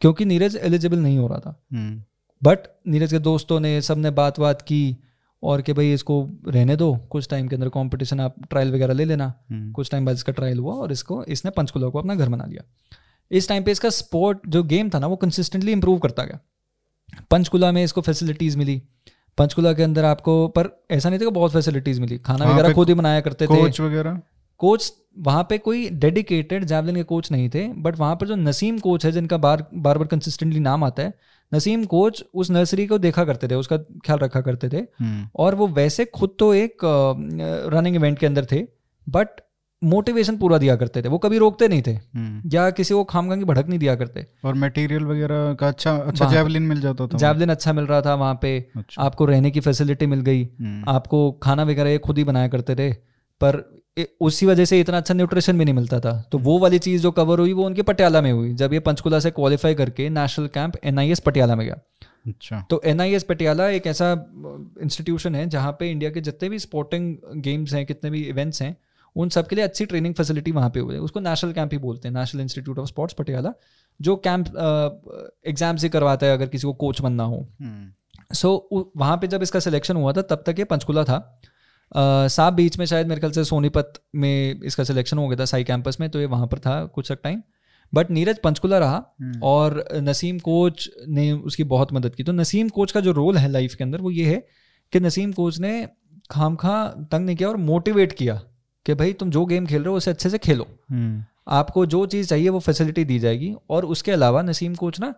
क्योंकि नीरज एलिजिबल नहीं हो रहा था। हम्म, बट नीरज के दोस्तों ने सबने बात बात की और कि भाई इसको रहने दो कुछ टाइम के अंदर कंपटीशन आप ट्रायल वगैरह ले लेना। हम्म, कुछ टाइम बाद इसका ट्रायल हुआ और इसको इसने पंचकुला को अपना घर बना लिया। इस टाइम पे इसका स्पोर्ट जो गेम था ना वो कंसिस्टेंटली इंप्रूव करता गया। पंचकुला में इसको फैसिलिटीज़ मिली। पंचकुला के अंदर आपको पर ऐसा नहीं था कि बहुत फैसिलिटीज़ मिली। खाना वगैरह खुद ही बनाया करते थे। कोच वगैरह? कोच वहाँ पे कोई डेडिकेटेड जैवलिन के कोच नहीं थे बट वहाँ पर जो नसीम कोच है जिनका बार बार बार कंसिस्टेंटली नाम आता है नसीम कोच उस नर्सरी को देखा करते थे उसका ख्याल रखा करते थे। हम्म, और वो वैसे खुद तो एक रनिंग इवेंट के अंदर थे बट मोटिवेशन पूरा दिया करते थे। वो कभी रोकते नहीं थे। हम्म, या किसी को खामखा की भड़क नहीं दिया करते। और मटेरियल वगैरह का अच्छा अच्छा जैवलिन मिल जाता था जैवलिन अच्छा मिल रहा था वहाँ पे। अच्छा। आपको रहने की फैसिलिटी मिल गई। हम्म, आपको खाना वगैरह ये खुद ही बनाया करते थे। पर उसी वजह से इतना अच्छा न्यूट्रिशन भी नहीं मिलता था। तो वो वाली चीज़ जो कवर हुई वो उनके पटियाला में हुई। जब ये पंचकुला से क्वालिफाई करके नेशनल कैंप एनआईएस पटियाला में गया। अच्छा। तो एनआईएस पटियाला एक ऐसा इंस्टीट्यूशन है जहाँ पे इंडिया के जितने भी स्पोर्टिंग गेम्स हैं कितने भी इवेंट्स हैं उन सब के लिए अच्छी ट्रेनिंग फैसिलिटी वहाँ पे है उसको नेशनल कैंप ही बोलते हैं national institute of sports Patiala जो कैंप एग्ज़ाम्स ही करवाता है अगर किसी को कोच बनना हो। हम्म, सो वहाँ पे जब इसका सिलेक्शन हुआ था तब तक ये पंचकुला था। सात बीच में शायद मेरे ख्याल से सोनीपत में इसका सिलेक्शन हो गया था साई कैंपस में तो ये वहाँ पर था कुछ तक टाइम बट नीरज पंचकुला रहा हम्म। और नसीम कोच ने उसकी बहुत मदद की। तो नसीम कोच का जो रोल है लाइफ के अंदर वो ये है कि नसीम कोच ने खाम खा तंग नहीं किया और मोटिवेट किया। कि भाई तुम जो गेम खेल रहे हो उसे अच्छे से खेलो। हम्म, आपको जो चीज़ चाहिए वो फैसिलिटी दी जाएगी। और उसके अलावा नसीम कोच ना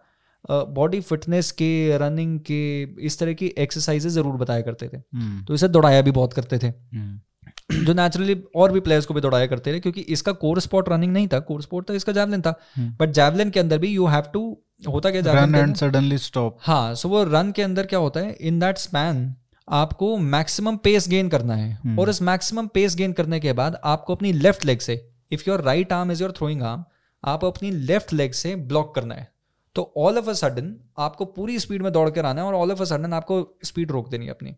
बॉडी फिटनेस के रनिंग के इस तरह की एक्सरसाइजेज ज़रूर बताया करते थे। हम्म, तो इसे दौड़ाया भी बहुत करते थे। हम्म, जो नेचुरली और भी प्लेयर्स को भी दौड़ाया करते थे क्योंकि इसका कोर स्पॉट रनिंग नहीं था। कोर स्पॉट था इसका जैवलिन था। बट जैवलिन के अंदर भी यू हैव टू होता क्या रन एंड सडनली स्टॉप हाँ सो वो रन के अंदर क्या होता है? इन दैट स्पैन आपको मैक्सिमम पेस गेन करना है हम्म। और इस मैक्सिमम पेस गेन करने के बाद आपको अपनी लेफ़्ट लेग से if your right arm is your throwing arm आप अपनी लेफ़्ट लेग से ब्लॉक करना है तो ऑल ऑफ़ अ सडन आपको पूरी स्पीड में दौड़ कर आना है और ऑल ऑफ़ अ सडन आपको स्पीड रोक देनी है अपनी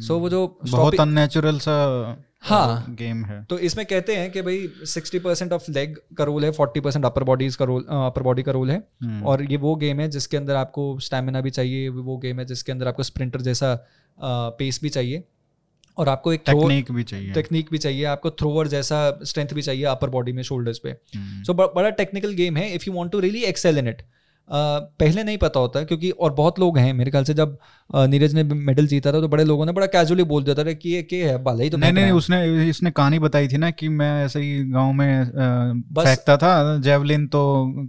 सो so, वो जो हम्म। बहुत अननेचुरल सा हाँ। गेम है। तो इसमें कहते हैं कि भाई 60% परसेंट ऑफ़ लेग का रोल है 40% परसेंट अपर बॉडीज का रोल अपर बॉडी का रोल है। हम्म, और ये वो गेम है जिसके अंदर आपको स्टेमिना भी चाहिए वो गेम है जिसके अंदर आपको स्प्रिंटर जैसा पेस भी चाहिए। और आपको एक टेक्निक भी चाहिए। टेक्निक भी चाहिए आपको थ्रोअर जैसा स्ट्रेंथ भी चाहिए अपर बॉडी में शोल्डर्स पे। हम्म, सो बड़ा टेक्निकल गेम है। If you want to really excel in it पहले नहीं पता होता क्योंकि और बहुत लोग हैं मेरे ख्याल से जब नीरज ने मेडल जीता था तो बड़े लोगों ने बड़ा कैजुअली बोल दिया था कि ये क्या है भले ही तो नहीं नहीं उसने इसने कहानी बताई थी ना कि मैं ऐसे ही गाँव में फेंकता था जेवलिन तो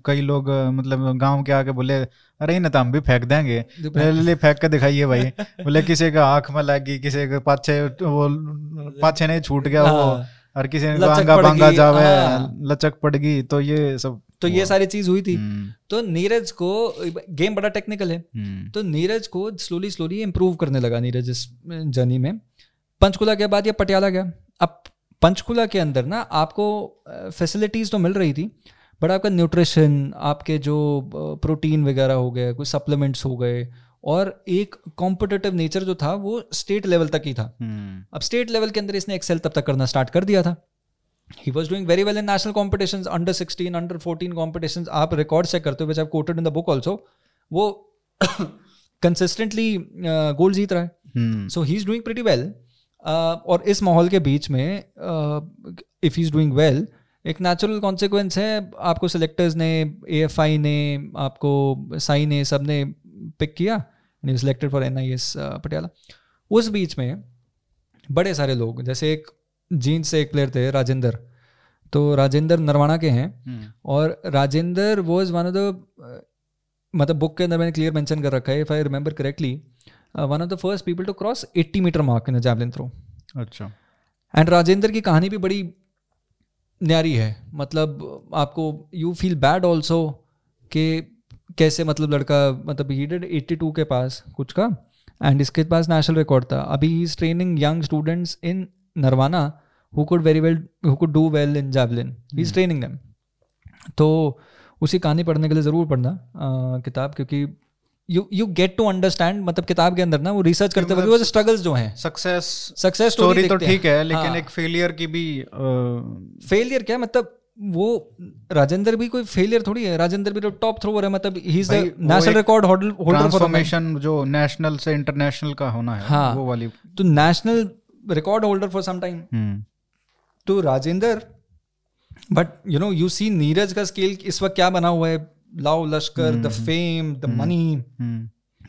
कई लोग मतलब गाँव के आके बोले अरे इन तो हम भी फेंक देंगे जो फेंक- ले ले फेंक के दिखाइए भाई। बोले किसी का आँख में लग गई किसी के पाछे वो पाछे नहीं छूट गया वो। हाँ। और किसी ने बांगा बांगा जावे हाँ। लचक पड़ गई तो ये सब तो ये सारी चीज़ हुई थी। हम्म, तो नीरज को गेम बड़ा टेक्निकल है। हम्म, तो नीरज को स्लोली स्लोली इम्प्रूव करने लगा नीरज इस जर्नी में। पंचकुला के बाद ये पटियाला गया। अब पंचकुला के अंदर ना आपको फैसिलिटीज़ तो मिल रही थी बट आपका न्यूट्रिशन आपके जो प्रोटीन वगैरह हो गए कुछ सप्लीमेंट्स हो गए और एक कॉम्पिटेटिव नेचर जो था वो स्टेट लेवल तक ही था। हम्म, अब स्टेट लेवल के अंदर इसने एक्सेल तब तक करना स्टार्ट कर दिया था। He was doing very well in national competition under sixteen under fourteen competition आप रिकॉर्ड चेक करते हो which I quoted in the book also वो कंसिस्टेंटली गोल जीत रहा है। So he is doing pretty well और इस माहौल के बीच में if he is doing well एक नेचुरल कॉन्सिक्वेंस है आपको सिलेक्टर्स ने ए ने आपको साई ने सबने पिक किया। Selected for N I S Patiala उस बीच में बड़े सारे लोग जैसे एक जीन्स से एक प्लेयर थे राजेंद्र। तो राजेंद्र नरवाना के हैं हम्म, और Rajendra was one of the मतलब बुक के अंदर मैंने क्लियर मेंशन कर रखा है if I remember correctly one of the first people to cross 80 metre mark in javelin throw अच्छा। एंड राजेंद्र की कहानी भी बड़ी न्यारी है। मतलब आपको यू फील बैड ऑल्सो कि कैसे मतलब लड़का मतलब ही डिड 82 के पास कुछ का एंड इसके पास नेशनल रिकॉर्ड था। अभी he is training young students in Narwana who could very well who could do well in javelin he is training them तो उसी कहानी पढ़ने के लिए ज़रूर पढ़ना किताब क्योंकि you you get to understand मतलब किताब के अंदर ना वो रिसर्च करते वक्त वो स्ट्रगल्स जो हैं। सक्सेस सक्सेस स्टोरी तो ठीक है लेकिन हाँ। एक फेलियर की भी फेलियर क्या मतलब वो राजेंद्र भी कोई फेलियर थोड़ी है? राजेंद्र भी तो टॉप थ्रोवर है मतलब he is the national record holder for transformation जो नेशनल से इंटरनेशनल का होना है हाँ। वो वाली तो national record holder for some time तो Rajendra but you know you see Neeraj का स्केल इस वक्त क्या बना हुआ है? लाओ लश्कर the fame the money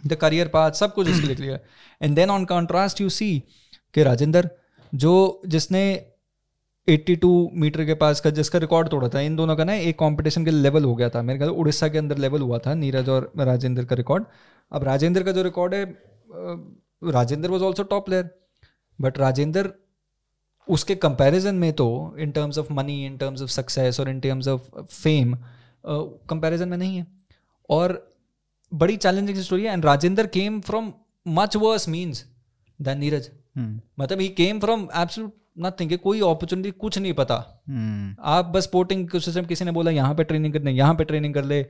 the career path सब कुछ उसके लिए clear and then on contrast you see कि राजेंद्र जो जिसने 82 मीटर के पास का जिसका रिकॉर्ड तोड़ा था इन दोनों का ना एक कंपटीशन के लेवल हो गया था। मेरे ख्याल उड़ीसा के अंदर लेवल हुआ था नीरज और राजेंद्र का रिकॉर्ड अब राजेंद्र का जो रिकॉर्ड है Rajendra was also top player but Rajendra उसके कंपैरिजन में तो in terms of money in terms of success और in terms of fame comparison में नहीं है। और बड़ी चैलेंजिंग स्टोरी है and Rajendra came from much worse means than Neeraj. Hmm, मतलब he came from absolute nothing कोई अपॉर्चुनिटी कुछ नहीं पता। हम्म, आप बस स्पोर्टिंग सिस्टम किसी ने बोला यहाँ पे ट्रेनिंग करने यहाँ पे ट्रेनिंग कर ले।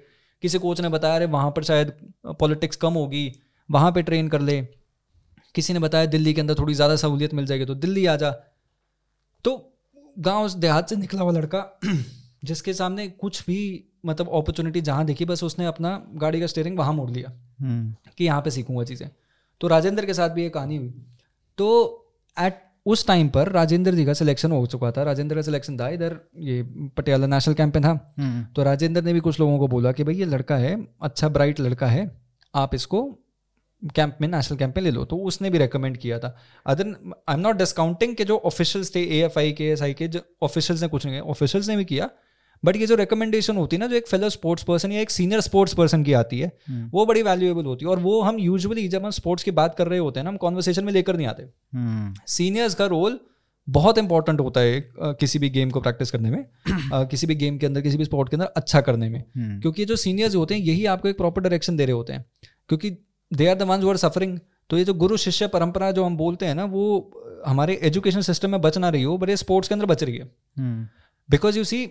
किसी कोच ने बताया अरे वहाँ पर शायद पॉलिटिक्स कम होगी वहाँ पे ट्रेन कर ले। किसी ने बताया दिल्ली के अंदर थोड़ी ज़्यादा सहूलियत मिल जाएगी तो दिल्ली आ जा। तो गाँव देहात से निकला हुआ लड़का जिसके सामने कुछ भी मतलब अपॉर्चुनिटी जहाँ देखी बस उसने अपना गाड़ी का स्टेयरिंग वहाँ मोड़ लिया हम्म, कि यहाँ पे सीखूँगा चीज़ें। तो राजेंद्र के साथ भी ये कहानी हुई। तो एट उस टाइम पर राजेंद्र जी का सिलेक्शन हो चुका था। राजेंद्र का सिलेक्शन था इधर ये पटियाला नेशनल कैंप में था। हम्म, तो राजेंद्र ने भी कुछ लोगों को बोला कि भाई ये लड़का है अच्छा ब्राइट लड़का है आप इसको कैंप में नेशनल कैंप में ले लो। तो उसने भी रेकमेंड किया था। Other I am not discounting के जो ऑफिशियल्स थे ए एफ़ आई के एस आई के जो ऑफिशियल्स ने कुछ नहीं किया। ऑफिशियल्स ने भी किया बट ये जो रिकमेंडेशन होती है ना जो एक फेलो स्पोर्ट्स पर्सन या एक सीनियर स्पोर्ट्स पर्सन की आती है हम्म, वो बड़ी वैल्यूएबल होती है। और वो हम यूजुअली जब हम स्पोर्ट्स की बात कर रहे होते हैं ना हम कॉन्वर्सेशन में लेकर नहीं आते। हम्म, सीनियर्स का रोल बहुत इंपॉर्टेंट होता है किसी भी गेम को प्रैक्टिस करने में किसी भी गेम के अंदर किसी भी स्पोर्ट के अंदर अच्छा करने में। हम्म, क्योंकि जो सीनियर्स होते हैं यही आपको एक प्रॉपर डायरेक्शन दे रहे होते हैं। क्योंकि they are the ones who are suffering तो ये जो गुरु शिष्य परंपरा जो हम बोलते हैं ना वो हमारे एजुकेशन सिस्टम में बच ना रही हो बट ये स्पोर्ट्स के अंदर बच रही है। बिकॉज़ यू सी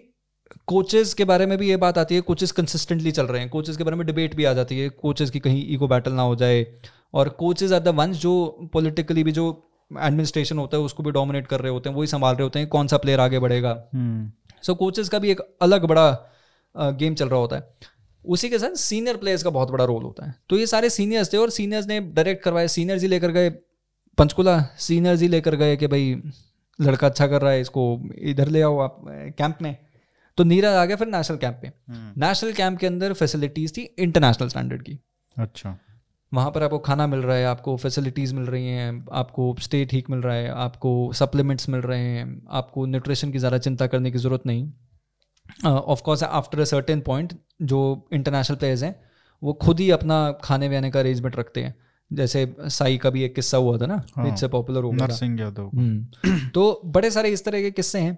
कोचेस के बारे में भी ये बात आती है कोचेस कंसिस्टेंटली चल रहे हैं। कोचेस के बारे में डिबेट भी आ जाती है कोचेस की कहीं ईगो बैटल ना हो जाए। और कोचेज आर द वंस जो पॉलिटिकली भी जो एडमिनिस्ट्रेशन होता है उसको भी डोमिनेट कर रहे होते हैं वही संभाल रहे होते हैं कौन सा प्लेयर आगे बढ़ेगा। सो कोचेस का भी एक अलग बड़ा गेम चल रहा होता है। उसी के साथ सीनियर प्लेयर्स का बहुत बड़ा रोल होता है। तो ये सारे सीनियर्स थे और सीनियर्स ने डायरेक्ट करवाए। सीनियर्स ही लेकर गए पंचकुला सीनियर्स ही लेकर गए कि भाई लड़का अच्छा कर रहा है इसको इधर ले आओ आप कैंप में। तो नीरज आ गया फिर national camp hmm, national camp के अंदर फैसिलिटीज़ थी इंटरनेशनल स्टैंडर्ड की। अच्छा। वहाँ पर आपको खाना मिल रहा है आपको फैसिलिटीज़ मिल रही हैं आपको स्टे ठीक मिल रहा है आपको सप्लीमेंट्स मिल रहे हैं आपको न्यूट्रिशन की ज़्यादा चिंता करने की ज़रूरत नहीं। Of course after a certain point जो इंटरनेशनल प्लेयर्स हैं वो खुद ही अपना खाने वाने का अरेंजमेंट रखते हैं। जैसे साई का भी एक किस्सा हुआ था ना हाँ, इससे पॉपुलर हो गया हम्म। तो बड़े सारे इस तरह के किस्से हैं।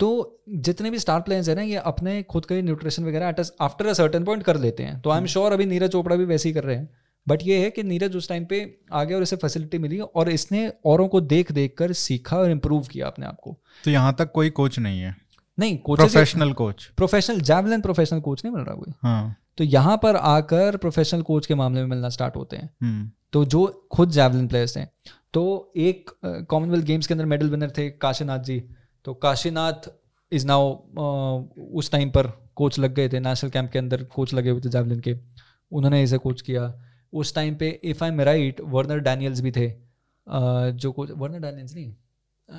तो जितने भी स्टार प्लेयर्स हैं ना ये अपने खुद का न्यूट्रिशन वगैरह आफ्टर अ सर्टेन पॉइंट कर लेते हैं। तो आई एम श्योर अभी नीरज चोपड़ा भी वैसे ही कर रहे हैं। बट ये है कि नीरज उस टाइम पे आ गया और इसे फैसिलिटी मिली और इसने औरों को देख देख कर सीखा और इम्प्रूव किया अपने आप को। तो यहाँ तक कोई कोच नहीं है? नहीं coach professional coach professional javelin professional coach नहीं मिल रहा कोई। हाँ। तो यहाँ पर आकर प्रोफेशनल कोच के मामले में मिलना स्टार्ट होते हैं। हम्म, तो जो खुद जैवलिन प्लेयर्स हैं। तो एक कॉमनवेल्थ गेम्स के अंदर मेडल विनर थे काशीनाथ जी। तो काशीनाथ इज़ नाउ उस टाइम पर कोच लग गए थे नेशनल कैंप के अंदर कोच लगे हुए थे जैवलिन के। उन्होंने इसे कोच किया। उस टाइम पे if I am right Werner Daniels भी थे। अ, जो कोच वर्नर डैनियल्स नहीं?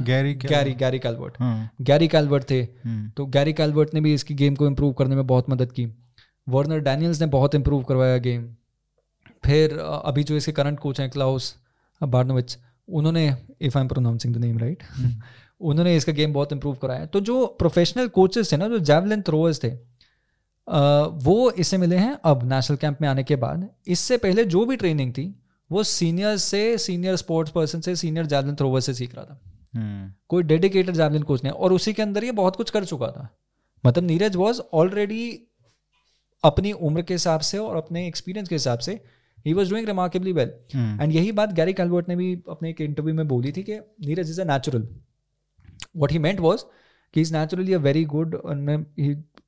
Gary Gary Gary Calvert Gary Calvert थे। हम्म, तो गैरी कैल्वर्ट ने भी इसकी गेम को इम्प्रूव करने में बहुत मदद की। वर्नर डैनियल्स ने बहुत इम्प्रूव करवाया गेम फिर अभी जो इसके करंट कोच हैं क्लाउस बार्नोविच उन्होंने if I am pronouncing the name right उन्होंने इसका गेम बहुत इंप्रूव कराया तो जो प्रोफेशनल कोचेस थे ना जो जैवलिन थ्रोअर्स थे वो इससे मिले हैं अब नेशनल कैंप में आने के बाद। इससे पहले जो भी ट्रेनिंग थी वो सीनियर से सीनियर स्पोर्ट्स पर्सन से सीनियर जैवलिन थ्रोवर से सीख रहा था। हम्म, कोई डेडिकेटेड जैवलिन कोच नहीं और उसी के अंदर ये बहुत कुछ कर चुका था। मतलब नीरज वॉज़ ऑलरेडी अपनी उम्र के हिसाब से और अपने एक्सपीरियंस के हिसाब से he was doing remarkably well and यही बात गैरी कैल्वर्ट ने भी अपने एक इंटरव्यू में बोली थी कि Neeraj is a natural what he meant was कि is naturally a very good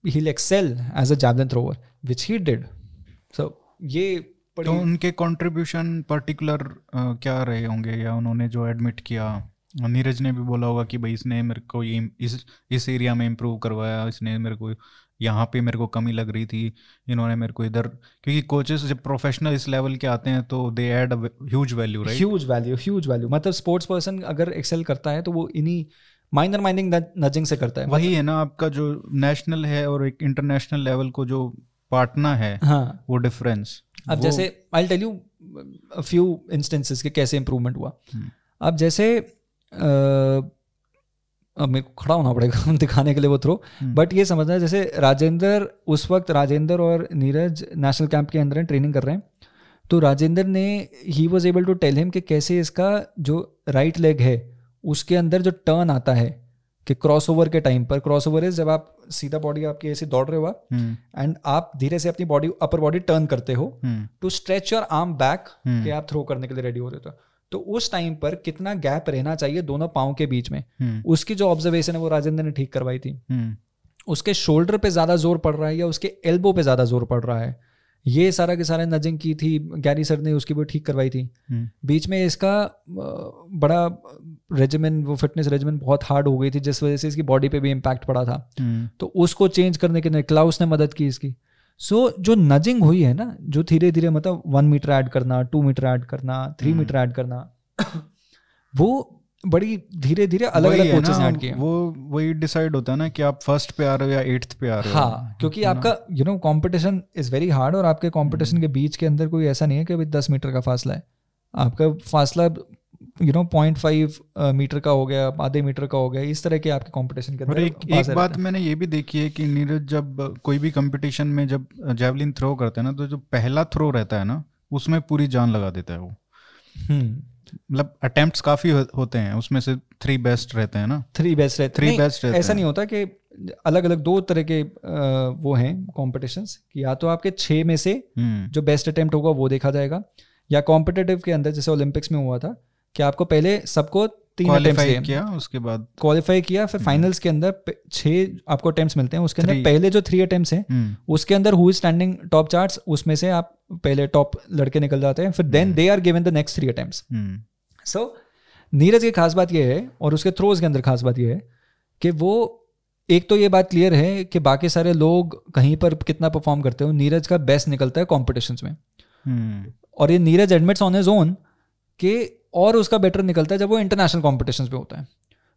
he'll excel as a javelin thrower which he did. So ये तो उनके कंट्रीब्यूशन पर्टिकुलर क्या रहे होंगे? या उन्होंने जो एडमिट किया नीरज ने भी बोला होगा कि भाई इसने मेरे को ये इस इस एरिया में इम्प्रूव करवाया इसने मेरे को यहाँ पे मेरे को कमी लग रही थी इन्होंने मेरे को इधर क्योंकि कोचेस जब प्रोफेशनल इस लेवल के आते हैं तो they add huge value right huge value huge value मतलब स्पोर्ट्स पर्सन अगर एक्सेल करता है तो वो इन्हीं माइनर माइनिंग नजिंग से करता है। वही है ना आपका जो नेशनल है और एक इंटरनेशनल लेवल को जो बांटना है हाँ। वो डिफरेंस अब वो... जैसे I tell you few instances के कैसे इंप्रूवमेंट हुआ। हम्म। अब जैसे अ, अब मेरे को खड़ा होना पड़ेगा दिखाने के लिए वो थ्रो हम्म। बट ये समझना है जैसे राजेंद्र उस वक्त राजेंद्र और नीरज नेशनल कैंप के अंदर ट्रेनिंग कर रहे हैं। तो राजेंद्र ने he was able to tell him कि कैसे इसका जो राइट लेग है उसके अंदर जो टर्न आता है कि क्रॉस ओवर के टाइम पर क्रॉस ओवर इज़ जब आप सीधा बॉडी आपकी ऐसे दौड़ रहे हो आप हम्म, एंड आप धीरे से अपनी बॉडी अपर बॉडी टर्न करते हो हम्म, to stretch your arm back hmm, कि आप थ्रो करने के लिए रेडी हो रहे हो तो। उस टाइम पर कितना गैप रहना चाहिए दोनों पाओ के बीच में। हम्म, उसकी जो ऑब्जर्वेशन है वो राजेंद्र ने ठीक करवाई थी। हम्म, उसके शोल्डर पे ज़्यादा ज़ोर पड़ रहा है या उसके एल्बो पे ज़्यादा ज़ोर पड़ रहा है? ये सारा के सारे नजिंग की थी गैरी सर ने उसकी भी ठीक करवाई थी। हम्म, बीच में इसका बड़ा रेजिमेंट वो फिटनेस रेजिमेंट बहुत हार्ड हो गई थी जिस वजह से इसकी बॉडी पे भी इम्पैक्ट पड़ा था। हम्म, तो उसको चेंज करने के लिए क्लाउस ने मदद की इसकी। सो so, जो नजिंग हुई है ना जो धीरे धीरे मतलब वन मीटर ऐड करना टू मीटर ऐड करना थ्री। मीटर ऐड करना वो बड़ी धीरे धीरे अलग अलग कोचेस ऐड किए वो वही डिसाइड होता है ना कि आप फ़र्स्ट पे आ रहे हो या एट्थ पे आ रहे हो। हाँ क्योंकि आपका you know competition is very hard और आपके कंपटीशन हम्म। के बीच के अंदर कोई ऐसा नहीं है कि अभी दस मीटर का फासला है। आपका फासला you know point five metre का हो गया आधे मीटर का हो गया इस तरह के आपके कंपटीशन के अंदर एक एक बात मैंने ये भी देखी है कि नीरज जब कोई भी कंपटीशन में जब जेवलिन थ्रो करते हैं ना तो जो पहला थ्रो रहता है ना उसमें पूरी जान लगा देता है वो। हम्म। मतलब अटेम्प्ट्स काफ़ी हो, होते हैं उसमें से थ्री बेस्ट रहते हैं ना? थ्री बेस्ट रहते थ्री बेस्ट रहते ऐसा नहीं होता कि अलग अलग दो तरह के वो हैं कॉम्पिटिशन कि या तो आपके छः में से हम्म। जो बेस्ट अटेम्प्ट होगा वो देखा जाएगा या कॉम्पिटेटिव के अंदर जैसे ओलंपिक्स में हुआ था कि आपको पहले सबको तीन अटेम्प्ट क्वालिफाई किया उसके बाद क्वालिफाई किया फिर फाइनल्स के अंदर प- छः आपको अटेम्प्ट्स मिलते हैं उसके अंदर पहले जो थ्री अटेम्प्ट्स हैं हम्म। उसके अंदर who is standing top charts उसमें से आप पहले टॉप लड़के निकल जाते हैं फिर then they are given the next three attempts hmm. So Neeraj की खास बात यह है और उसके थ्रोज के अंदर खास बात यह है कि वो एक तो ये बात क्लियर है कि बाकी सारे लोग कहीं पर कितना परफॉर्म करते हो नीरज का बेस्ट निकलता है कॉम्पिटिशन में। हम्म। और ये Neeraj admits on his own कि और उसका बेटर निकलता है जब वो इंटरनेशनल कॉम्पिटिशन पे होता है।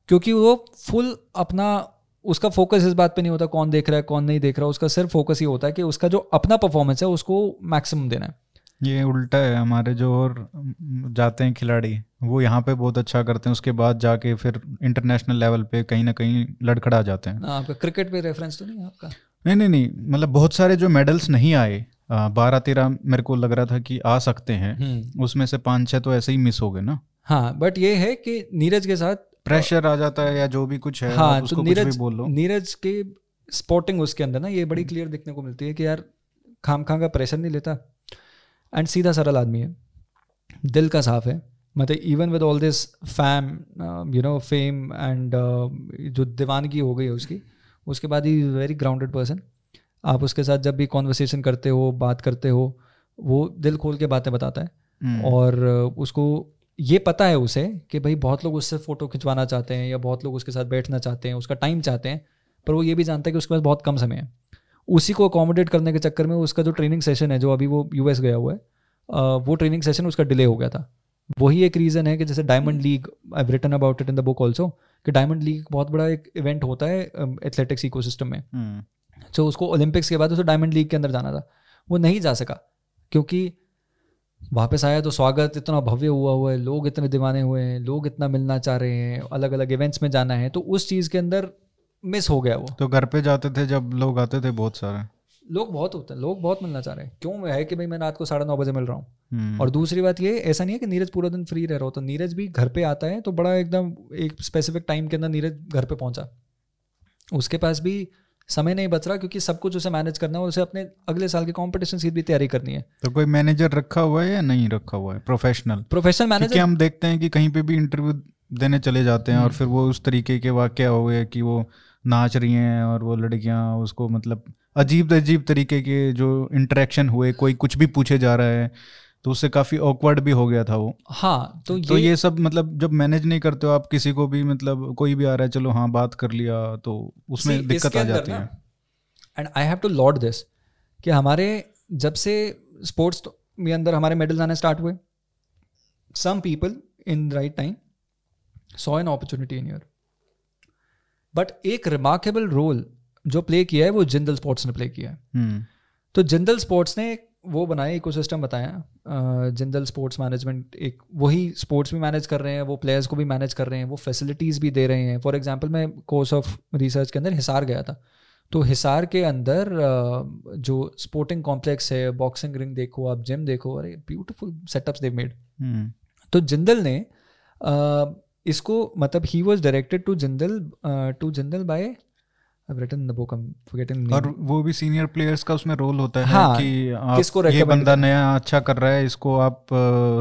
क्योंकि वो फुल अपना उसका फोकस इस बात पे नहीं होता कौन देख रहा है कौन नहीं देख रहा उसका सिर्फ़ फोकस ये होता है कि उसका जो अपना परफॉर्मेंस है उसको मैक्सिमम देना है। ये उल्टा है हमारे जो और जाते हैं खिलाड़ी वो यहाँ पे बहुत अच्छा करते हैं उसके बाद जाके फिर इंटरनेशनल लेवल पे कहीं ना कहीं लड़खड़ा जाते हैं। आपका क्रिकेट पे रेफरेंस तो नहीं है आपका? नहीं नहीं नहीं मतलब बहुत सारे जो मेडल्स नहीं आए बारह तेरह मेरे को लग रहा था कि आ सकते हैं। उसमें से पाँच छः तो ऐसे ही मिस हो गए ना। हाँ बट ये है कि नीरज के साथ प्रेशर आ जाता है या जो भी कुछ है हाँ तो उसको कुछ नीरज भी बोल लो। नीरज के स्पोर्टिंग उसके अंदर ना ये बड़ी क्लियर देखने को मिलती है कि यार खाम खां का प्रेशर नहीं लेता। एंड सीधा सरल आदमी है। दिल का साफ़ है। मतलब even with all this fame you know fame and जो दीवानगी हो गई है उसकी उसके बाद ही वेरी ग्राउंडेड पर्सन आप उसके साथ जब भी कॉन्वर्सेशन करते हो बात करते हो वो दिल खोल के बातें बताता है। हम्म, और उसको ये पता है उसे कि भाई बहुत लोग उससे फ़ोटो खिंचवाना चाहते हैं या बहुत लोग उसके साथ बैठना चाहते हैं उसका टाइम चाहते हैं पर वो ये भी जानता है कि उसके पास बहुत कम समय है। उसी को अकोमोडेट करने के चक्कर में उसका जो ट्रेनिंग सेशन है जो अभी वो यूएस गया हुआ है वो ट्रेनिंग सेशन उसका डिले हो गया था। वही एक रीज़न है कि जैसे Diamond League I written about it in the book also कि डायमंड लीग बहुत बड़ा एक इवेंट होता है एथलेटिक्स इकोसिस्टम में। तो उसको ओलंपिक्स के बाद उसे डायमंड लीग के अंदर जाना था। वो नहीं जा सका क्योंकि वापस आया तो स्वागत इतना भव्य हुआ हुआ है लोग इतने दीवाने हुए हैं लोग इतना मिलना चाह रहे हैं अलग अलग इवेंट्स में जाना है तो उस चीज़ के अंदर मिस हो गया वो। तो घर पे जाते थे जब लोग आते थे बहुत सारे? लोग बहुत होते हैं लोग बहुत मिलना चाह रहे हैं। क्यों? है कि भाई मैं रात को साढ़े नौ बजे मिल रहा हूँ। हम्म, और दूसरी बात ये ऐसा नहीं है कि नीरज पूरा दिन फ्री रह रहा हो तो नीरज भी घर पे आता है तो बड़ा एकदम एक स्पेसिफिक टाइम के अंदर नीरज घर पे पहुँचा। उसके पास भी समय नहीं बच रहा क्योंकि सब कुछ उसे मैनेज करना है और उसे अपने अगले साल के कॉम्पिटिशन की भी तैयारी करनी है। तो कोई मैनेजर रखा हुआ है या नहीं रखा हुआ है? प्रोफेशनल प्रोफेशनल मैनेजर हम देखते हैं कि कहीं पे भी इंटरव्यू देने चले जाते हैं और हम्म। फिर वो उस तरीके के वाक्य हो गए कि वो नाच रही हैं और वो लड़कियाँ उसको मतलब अजीब अजीब तरीके के जो इंटरेक्शन हुए कोई कुछ भी पूछे जा रहा है तो उससे काफ़ी ऑकवर्ड भी हो गया था वो। हाँ तो ये तो ये, सब मतलब जब मैनेज नहीं करते हो आप किसी को भी मतलब कोई भी आ रहा है चलो हाँ बात कर लिया तो उसमें See, दिक्कत आ जाती है। And I have to laud this कि हमारे जब से स्पोर्ट्स तो में अंदर हमारे मेडल्स आने स्टार्ट हुए some people in right time saw an opportunity in your but एक रिमार्केबल रोल जो प्ले किया है वो जिंदल स्पोर्ट्स ने प्ले किया है। हम्म। तो जिंदल स्पोर्ट्स ने वो बनाया इकोसिस्टम बताया। अ, जिंदल स्पोर्ट्स मैनेजमेंट एक वही स्पोर्ट्स भी मैनेज कर रहे हैं वो प्लेयर्स को भी मैनेज कर रहे हैं वो फैसिलिटीज़ भी दे रहे हैं। फॉर एग्जांपल मैं कोर्स ऑफ़ रिसर्च के अंदर हिसार गया था। तो हिसार के अंदर जो स्पोर्टिंग कॉम्प्लेक्स है बॉक्सिंग रिंग देखो आप जिम देखो अरे ब्यूटीफुल सेटअप्स दे मेड तो जिंदल ने इसको मतलब he was directed to Jindal to Jindal by I've written the book I'm forgetting the name. और वो भी सीनियर प्लेयर्स का उसमें रोल होता है हाँ, कि आप किसको ये बंदा नया अच्छा कर रहा है इसको आप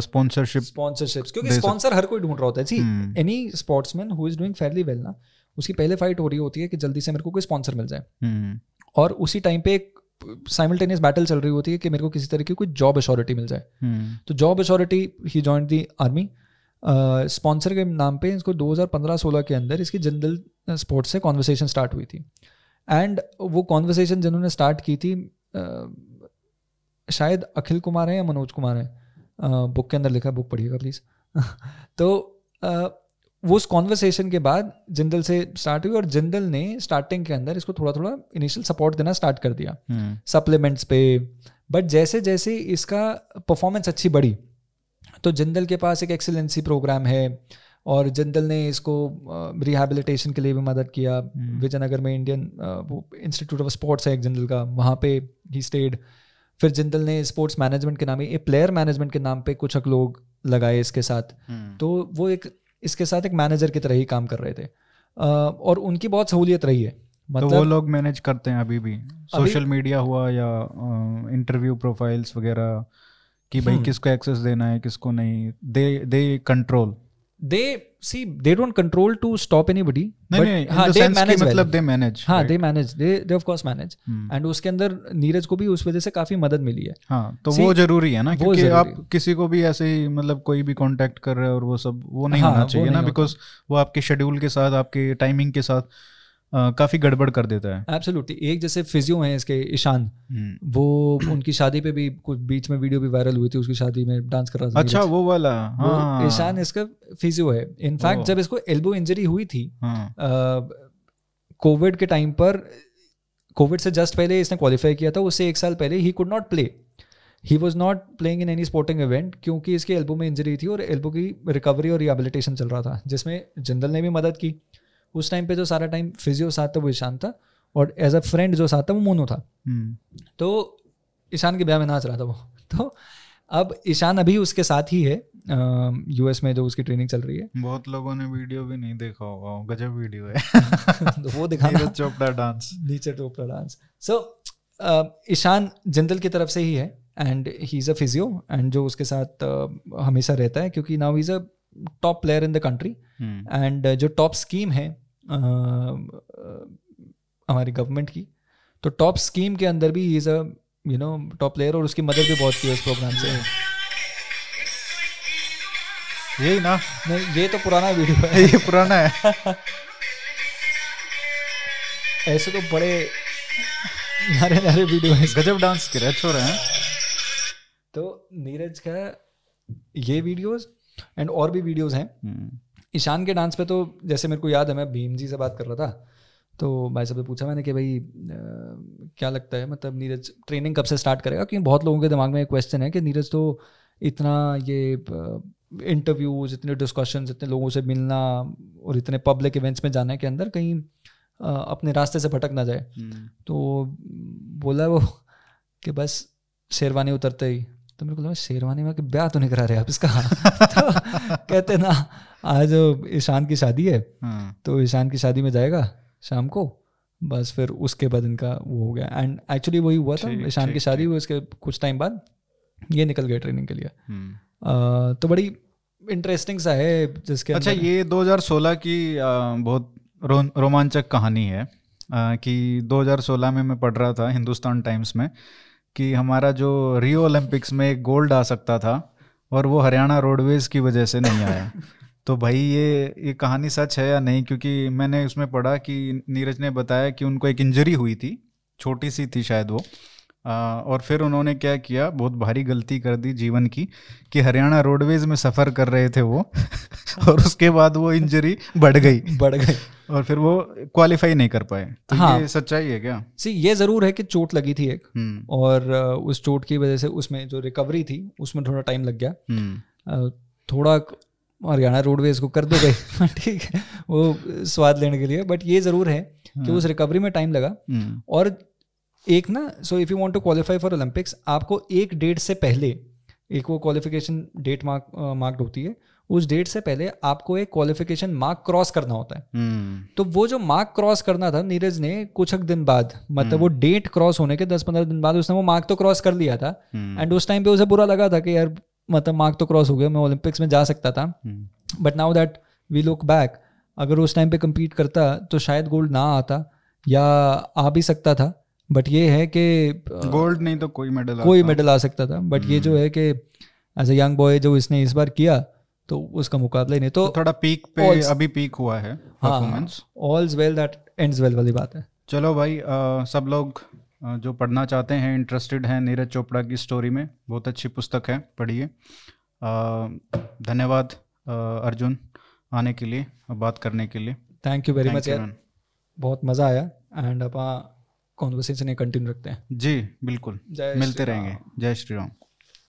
स्पॉन्सरशिप स्पॉन्सरशिप्स क्योंकि स्पॉन्सर हर कोई ढूंढ रहा होता है। जी हम्म। Any sportsman who is doing fairly well ना उसकी पहले फाइट हो रही होती है कि जल्दी से मेरे को कोई स्पॉन्सर मिल जाए। हम्म। और उसी टाइम पे एक साइमल्टेनियस बैटल चल रही होती है कि मेरे को किसी तरह की कोई जॉब अश्योरिटी मिल जाए। हम्म। तो job assurity he join the army sponsor के नाम पे इसको 2015-16 के अंदर इसकी जनरल स्पोर्ट्स से कॉन्वर्सेशन स्टार्ट हुई थी। एंड वो कॉन्वर्सेशन जिन्होंने स्टार्ट की थी शायद अखिल कुमार है या मनोज कुमार है। बुक के अंदर लिखा बुक पढ़िएगा प्लीज़ तो वो उस कॉन्वर्सेशन के बाद जिंदल से स्टार्ट हुई और जिंदल ने स्टार्टिंग के अंदर इसको थोड़ा थोड़ा इनिशियल सपोर्ट देना स्टार्ट कर दिया। हम्म, सप्लीमेंट्स पे। बट जैसे जैसे इसका परफॉर्मेंस अच्छी बढ़ी तो जिंदल के पास एक एक्सीलेंसी प्रोग्राम है और जिंदल ने इसको रिहेबिलिटेशन के लिए भी मदद किया। विजयनगर में इंडियन वो इंस्टीट्यूट ऑफ़ स्पोर्ट्स है एक जिंदल का वहाँ पे ही स्टेड फिर जिंदल ने स्पोर्ट्स मैनेजमेंट के नाम पे प्लेयर मैनेजमेंट के नाम पे कुछ लोग लगाए इसके साथ। हम्म, तो वो एक इसके साथ एक मैनेजर की तरह ही काम कर रहे थे। और उनकी बहुत सहूलियत रही है। मतलब तो वो मतलब लोग मैनेज करते हैं अभी भी? सोशल मीडिया हुआ या इंटरव्यू प्रोफाइल्स वगैरह? कि भाई हम्म। किसको एक्सेस देना है किसको नहीं। They they control they see they don't control to stop anybody नहीं नहीं हाँ दे मैनेज मतलब दे मैनेज हाँ they manage they they of course manage. And उसके अंदर नीरज को भी उस वजह से काफ़ी मदद मिली है। हाँ तो See, वो ज़रूरी है ना क्योंकि आप किसी को भी ऐसे ही मतलब कोई भी कांटेक्ट कर रहे हो और वो सब वो नहीं हाँ, होना चाहिए ना बिकॉज़ वो आपके शेड्यूल के साथ आपके टाइमिंग के साथ काफ़ी गड़बड़ कर देता है। एब्सोल्युटली एक जैसे फिजियो हैं इसके ईशान। हम्म। वो उनकी शादी पे भी कुछ बीच में वीडियो भी वायरल हुई थी उसकी शादी में डांस कर रहा था अच्छा वो वाला। हाँ। ईशान इसका फिजियो है। इनफैक्ट जब इसको एल्बो इंजरी हुई थी हाँ। कोविड के टाइम पर कोविड से जस्ट पहले इसने क्वालिफाई किया था उससे एक साल पहले he could not play he was not playing in any sporting event क्योंकि इसके एल्बो में इंजरी थी और एल्बो की रिकवरी और रिहेबिलिटेशन चल रहा था जिसमें जिंदल ने भी मदद की। उस टाइम पे जो सारा टाइम फिजियो साथ था वो ईशान था और एज अ फ्रेंड जो साथ था वो मोनो था। हम्म, तो ईशान के ब्याह में नाच रहा था वो। तो अब ईशान अभी उसके साथ ही है यूएस में जो उसकी ट्रेनिंग चल रही है। बहुत लोगों ने वीडियो भी नहीं देखा होगा गजब वीडियो है। तो वो दिखाना। चोपड़ा डांस नीचे टोपरा डांस सो ईशान जिंदल की तरफ़ से ही है and he is a physio and जो उसके साथ uh, हमेशा रहता है क्योंकि now is a top player in the country and जो टॉप स्कीम है हमारी गवर्नमेंट की। तो टॉप स्कीम के अंदर भी is a you know top player और उसकी मदद भी बहुत की है उस प्रोग्राम से। यही ना? नहीं ये तो पुराना वीडियो है। ये पुराना है। ऐसे तो बड़े नारे नारे वीडियो है। गजब डांस कर रहे हैं तो नीरज का ये वीडियोस एंड और भी वीडियोस हैं। हम्म, ईशान के डांस पे तो जैसे मेरे को याद है मैं भीम जी से बात कर रहा था तो भाई साहब से पूछा मैंने कि भाई अ, क्या लगता है? मतलब नीरज ट्रेनिंग कब से स्टार्ट करेगा? क्योंकि बहुत लोगों के दिमाग में एक क्वेश्चन है कि नीरज तो इतना ये इंटरव्यूज़ इतने डिस्कशंस इतने लोगों से मिलना और इतने पब्लिक इवेंट्स में जाने के अंदर कहीं अ, अपने रास्ते से भटक ना जाए। हम्म, तो बोला वो कि बस शेरवानी उतरते ही। तो मेरे को लगा शेरवानी में कि ब्याह तो नहीं करा रहे आप इसका। तो कहते ना आज ईशान की शादी है हाँ, तो ईशान की शादी में जाएगा शाम को। बस फिर उसके बाद इनका वो हो गया। एंड एक्चुअली वही हुआ था ईशान की शादी हुई उसके कुछ टाइम बाद ये निकल गए ट्रेनिंग के लिए। हम्म। तो बड़ी इंटरेस्टिंग सा है जिसके अच्छा ये 2016 की बहुत रो, रोमांचक कहानी है। अ, कि 2016 में मैं पढ़ रहा था हिंदुस्तान टाइम्स में। कि हमारा जो रियो ओलंपिक्स में एक गोल्ड आ सकता था और वो हरियाणा रोडवेज़ की वजह से नहीं आया। तो भाई ये ये कहानी सच है या नहीं? क्योंकि मैंने उसमें पढ़ा कि नीरज ने बताया कि उनको एक इंजरी हुई थी छोटी सी थी शायद वो। और फिर उन्होंने क्या किया? बहुत भारी गलती कर दी जीवन की कि हरियाणा रोडवेज़ में सफ़र कर रहे थे वो और उसके बाद वो इंजरी बढ़ गई। बढ़ गए और फिर वो क्वालिफाई नहीं कर पाए। तो हाँ। ये सच्चाई है क्या? सी ये ज़रूर है कि चोट लगी थी एक हम्म। और उस चोट की वजह से उसमें जो रिकवरी थी उसमें थोड़ा टाइम लग गया। हम्म। थोड़ा हरियाणा रोडवेज़ को कर दो गए ठीक है। वो स्वाद लेने के लिए। बट ये ज़रूर है कि उस रिकवरी में टाइम लगा। हम्म। और एक ना so if you want to qualify for Olympics आपको एक डेट से पहले एक वो क्वालिफिकेशन डेट मार्क मार्क्ड होती है उस डेट से पहले आपको एक क्वालिफिकेशन मार्क क्रॉस करना होता है। हम्म। तो वो जो मार्क क्रॉस करना था नीरज ने कुछ दिन बाद मतलब hmm. वो डेट क्रॉस होने के दस पंद्रह दिन बाद उसने वो मार्क तो क्रॉस कर लिया था हम्म, एंड उस टाइम पे उसे बुरा लगा था कि यार मतलब मार्क तो क्रॉस हो गया मैं ओलंपिक्स में जा सकता था। हम्म, but now that we look back अगर उस टाइम पे कम्पीट करता तो शायद गोल्ड ना आता या आ भी सकता था। बट ये है कि uh, गोल्ड नहीं तो कोई मेडल कोई मेडल आ सकता था। बट ये जो hmm. है कि एज ए यंग बॉय जो इसने इस बार किया तो उसका मुकाबला ही नहीं तो, तो थोड़ा पीक पे all's, अभी पीक हुआ है performance all's well that ends well वाली बात है। चलो भाई आ, सब लोग uh, जो पढ़ना चाहते हैं इंटरेस्टेड हैं नीरज चोपड़ा की स्टोरी में बहुत अच्छी पुस्तक है पढ़िए। धन्यवाद अर्जुन आने के लिए बात करने के लिए। थैंक यू वेरी मच बहुत मज़ा आया एंड अपा कॉन्वर्सेशन कंटिन्यू रखते हैं। जी बिल्कुल। मिलते रहेंगे। जय श्री राम।